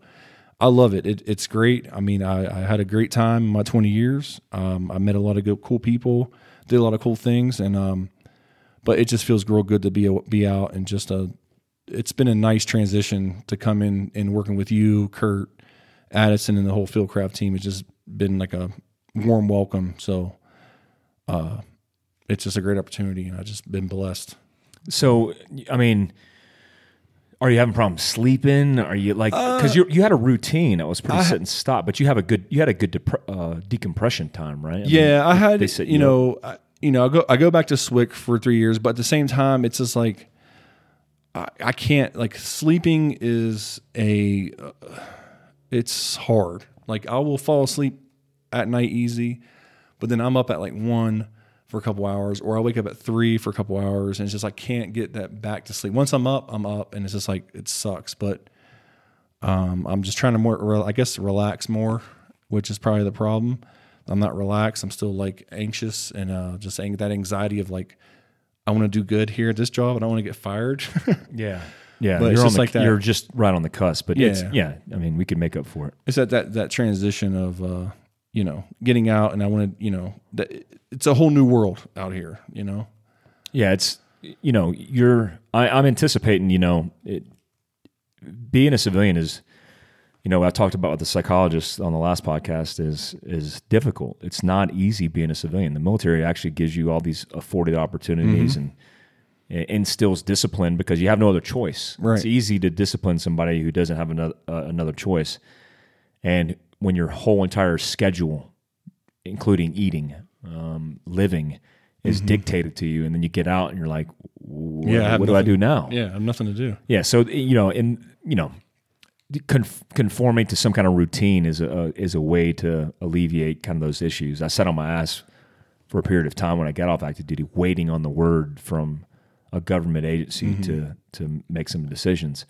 I love it. it it's great. I mean, I, I had a great time in my 20 years. Um, I met a lot of good, cool people, did a lot of cool things, and um, but it just feels real good to be be out and just a. It's been a nice transition to come in and working with you, Kurt, Addison, and the whole Fieldcraft team. It's just been like a warm welcome. So, uh, it's just a great opportunity, and I've just been blessed. So, I mean, are you having problems sleeping? Are you like because you you had a routine that was pretty Uh, I sit and stop, but you have a good you had a good depre- uh, decompression time, right? I mean, Yeah, I had they you know, I, you know, I go I go back to Swick for three years, but at the same time, it's just like I, I can't like sleeping is a uh, it's hard. Like I will fall asleep at night easy, but then I'm up at like one for a couple hours, or I wake up at three for a couple hours, and it's just I can't get that back to sleep. Once I'm up, I'm up, and it's just like it sucks. But um, I'm just trying to more, I guess, relax more, which is probably the problem. I'm not relaxed. I'm still like anxious and uh, just saying that anxiety of like I want to do good here at this job, I want to get fired. Yeah. Yeah. But you're just the, like that. You're just right on the cusp. But it's, Yeah. yeah. I mean, we could make up for it. it's that that that transition of uh, you know getting out, and I want to you know that it's a whole new world out here. You know. Yeah, it's you know you're. I, I'm anticipating. You know, it, being a civilian is, you know, I talked about with the psychologist on the last podcast is is difficult. It's not easy being a civilian. The military actually gives you all these afforded opportunities and and instills discipline because you have no other choice. Right. It's easy to discipline somebody who doesn't have another uh, another choice, and when your whole entire schedule, including eating, um, living, is dictated to you, and then you get out and you're like, "Wh- Yeah, what do I do now? Yeah, I have nothing to do. Yeah, so you know, and you know, conforming to some kind of routine is a is a way to alleviate kind of those issues. I sat on my ass for a period of time when I got off active duty, waiting on the word from a government agency to to make some decisions.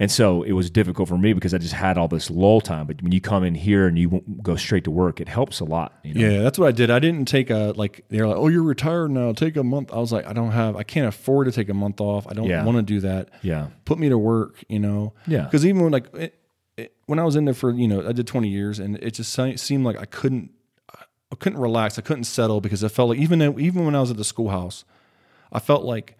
And so it was difficult for me because I just had all this lull time. But when you come in here and you go straight to work, it helps a lot. You know? Yeah, that's what I did. I didn't take a like they're like, "Oh, you're retired now. Take a month." I was like, "I don't have I can't afford to take a month off. I don't Yeah. want to do that. yeah, Put me to work, you know." Yeah. Cuz even when like it, it, when I was in there for, you know, I did 20 years and it just seemed like I couldn't I couldn't relax. I couldn't settle because I felt like even though, even when I was at the schoolhouse, I felt like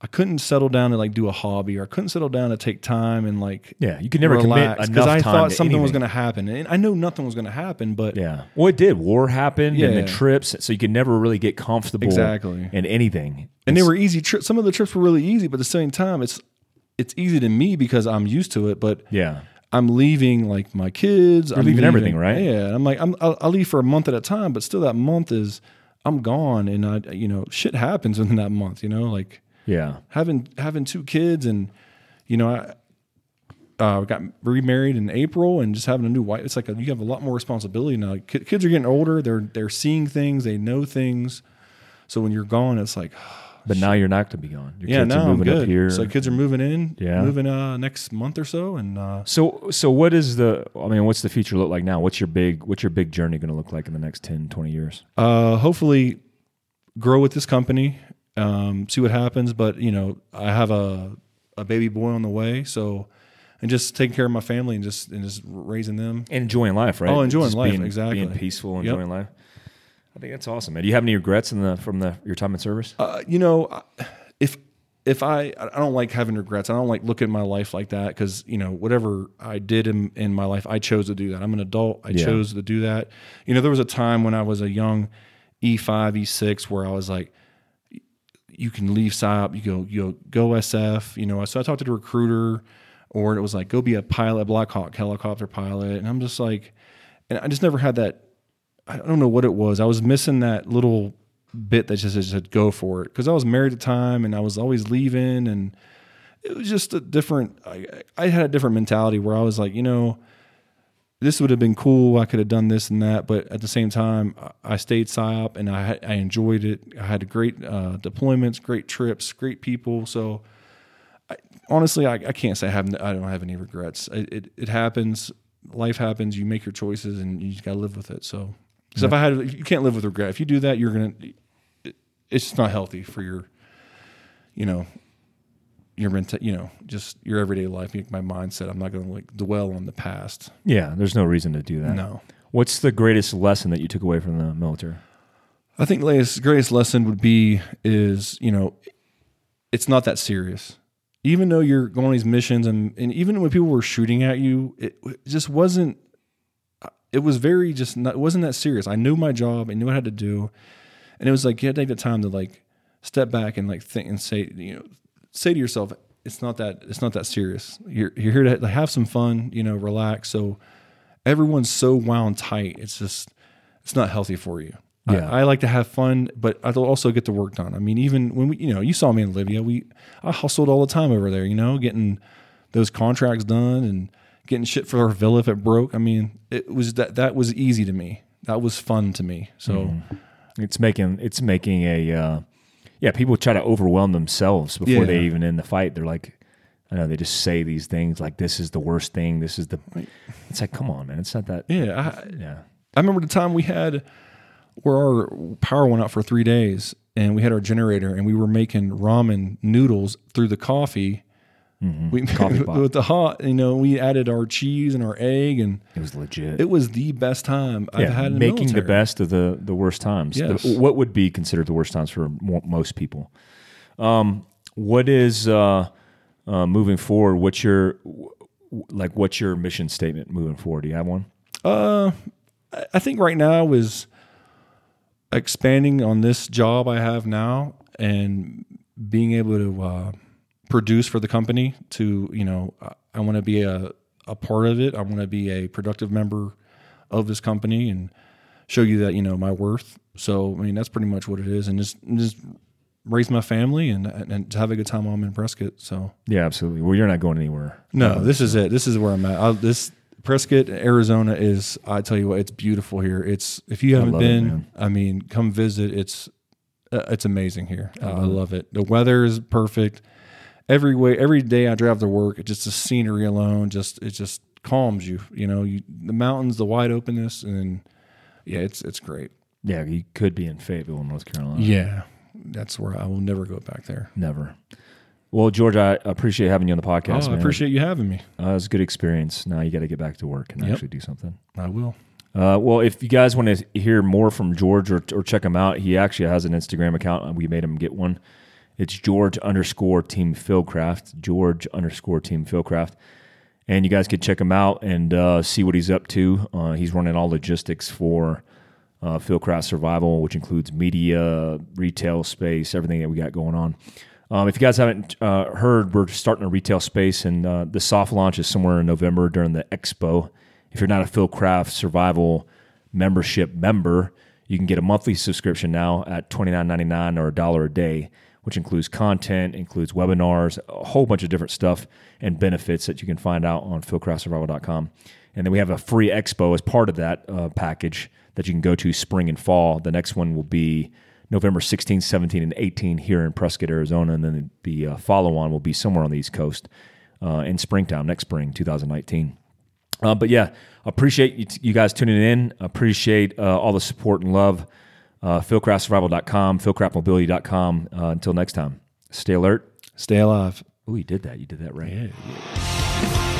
I couldn't settle down to like do a hobby or I couldn't settle down to take time and like yeah. You could never relax enough I thought something was going to happen. And I know nothing was going to happen, but Yeah. Well, it did. War happened and Yeah. the trips, so you could never really get comfortable Exactly. in anything. and they were easy trips. Some of the trips were really easy, but at the same time, it's it's easy to me because I'm used to it. But yeah. I'm leaving like my kids. You're leaving everything, right? Yeah, and I'm like I'm I'll, I'll leave for a month at a time, but still that month is I'm gone, and I you know shit happens within that month. You know, like Yeah. having having two kids, and you know I. Uh, got remarried in April and just having a new wife. It's like a, you have a lot more responsibility now. Ki- Kids are getting older. They're they're seeing things. They know things. So when you're gone, it's like But now you're not going to be gone. Your yeah, kids now are I'm moving good. up here. So kids are moving in. Yeah. moving uh next month or so, and uh, so so what is the I mean, what's the future look like now? What's your big what's your big journey going to look like in the next 10, 20 years? uh, hopefully grow with this company. Um, see what happens. But you know, I have a a baby boy on the way, so and just taking care of my family and just and just raising them. And enjoying life, right? Oh, enjoying Just life, being, exactly. Being peaceful, Yep. enjoying life. I think that's awesome, man. Do you have any regrets in the from the your time in service? Uh, you know, if if I I don't like having regrets. I don't like looking at my life like that because you know whatever I did in in my life, I chose to do that. I'm an adult. I Yeah. chose to do that. You know, there was a time when I was a young E5, E6 where I was like, you can leave PSYOP, you go you go, go SF. You know, so I talked to the recruiter, or it was like go be a pilot, Black Hawk helicopter pilot, and I'm just like, and I just never had that. I don't know what it was. I was missing that little bit that just said go for it because I was married at the time and I was always leaving and it was just a different. I, I had a different mentality where I was like, you know, this would have been cool. I could have done this and that, but at the same time, I stayed PSYOP and I I enjoyed it. I had great uh, deployments, great trips, great people. So I, honestly, I, I can't say I have I don't have any regrets. It, it it happens. Life happens. You make your choices and you just got to live with it. So, because if I had, you can't live with regret. If you do that, you're gonna. It, it's just not healthy for your, you know, your mental, you know, just your everyday life. My mindset. I'm not gonna like dwell on the past. Yeah, there's no reason to do that. No. What's the greatest lesson that you took away from the military? I think the greatest lesson would be is you know, it's not that serious. Even though you're going on these missions, and and even when people were shooting at you, it, it just wasn't. Uh, it was very just not. It wasn't that serious. I knew my job. I knew what I had to do, and it was like you had to take the time to like step back and like think and say you know say to yourself, it's not that it's not that serious. You're you're here to have some fun. You know, relax. So everyone's so wound tight. It's just it's not healthy for you. Yeah. I, I like to have fun, but I also get the work done. I mean, even when we, you know, you saw me in Libya, we, I hustled all the time over there, you know, getting those contracts done and getting shit for our villa if it broke. I mean, it was that, that was easy to me. That was fun to me. So Mm-hmm. It's making it's making a uh, yeah. People try to overwhelm themselves before Yeah. they even in the fight. They're like, I know they just say these things like this is the worst thing. This is the. It's like come on, man. It's not that. yeah, I, Yeah. I remember the time we had where our power went out for three days and we had our generator and we were making ramen noodles through the coffee. We, Coffee pot. with the hot, you know, we added our cheese and our egg and It was legit. it was the best time I've yeah, had in the making the best of the the worst times. The- what would be considered the worst times for most people? Um, what is uh, uh, moving forward? What's your like? What's your mission statement moving forward? Do you have one? Uh, I- I think right now is expanding on this job I have now and being able to uh, produce for the company. To you know, I- I want to be a a part of it. I want to be a productive member of this company and show you that you know my worth. So I mean, that's pretty much what it is, and just just raise my family and and to have a good time while I'm in Prescott. So Yeah, absolutely. Well, you're not going anywhere. no, this is it. This is where I'm at. I, this Prescott, Arizona is. I tell you what, it's beautiful here. It's if you haven't love it, been, man. I mean, come visit. It's uh, it's amazing here. I, I love it. The weather is perfect. Every way, every day I drive to work, it just the scenery alone, just it just calms you. You know, you, the mountains, the wide openness, and yeah, it's it's great. Yeah, you could be in Fayetteville, North Carolina. Yeah, that's where I will never go back there. Never. Well, George, I appreciate having you on the podcast. oh, I man. appreciate you having me. Uh, it was a good experience. Now you got to get back to work and Yep. actually do something. I will. Uh, well, if you guys want to hear more from George or, or check him out, he actually has an Instagram account. and We made him get one. It's George underscore Team Fieldcraft. George underscore Team Fieldcraft. And you guys could check him out and uh, see what he's up to. Uh, he's running all logistics for uh, Fieldcraft Survival, which includes media, retail space, everything that we got going on. Um, if you guys haven't uh, heard, we're starting a retail space, and uh, the soft launch is somewhere in November during the expo. If you're not a Fieldcraft Survival membership member, you can get a monthly subscription now at $29.99 or a dollar a day, which includes content, includes webinars, a whole bunch of different stuff and benefits that you can find out on fieldcraftsurvival.com. And then we have a free expo as part of that uh, package that you can go to spring and fall. The next one will be November 16, 17, and 18 here in Prescott, Arizona. And then the uh, follow on will be somewhere on the East Coast uh, in springtime, next spring, 2019. Uh, but yeah, appreciate you, you guys tuning in. Appreciate uh, all the support and love. Uh, FieldcraftSurvival.com, FieldcraftMobility.com. Uh, until next time, stay alert. Stay alive. Oh, you did that. You did that right. Yeah.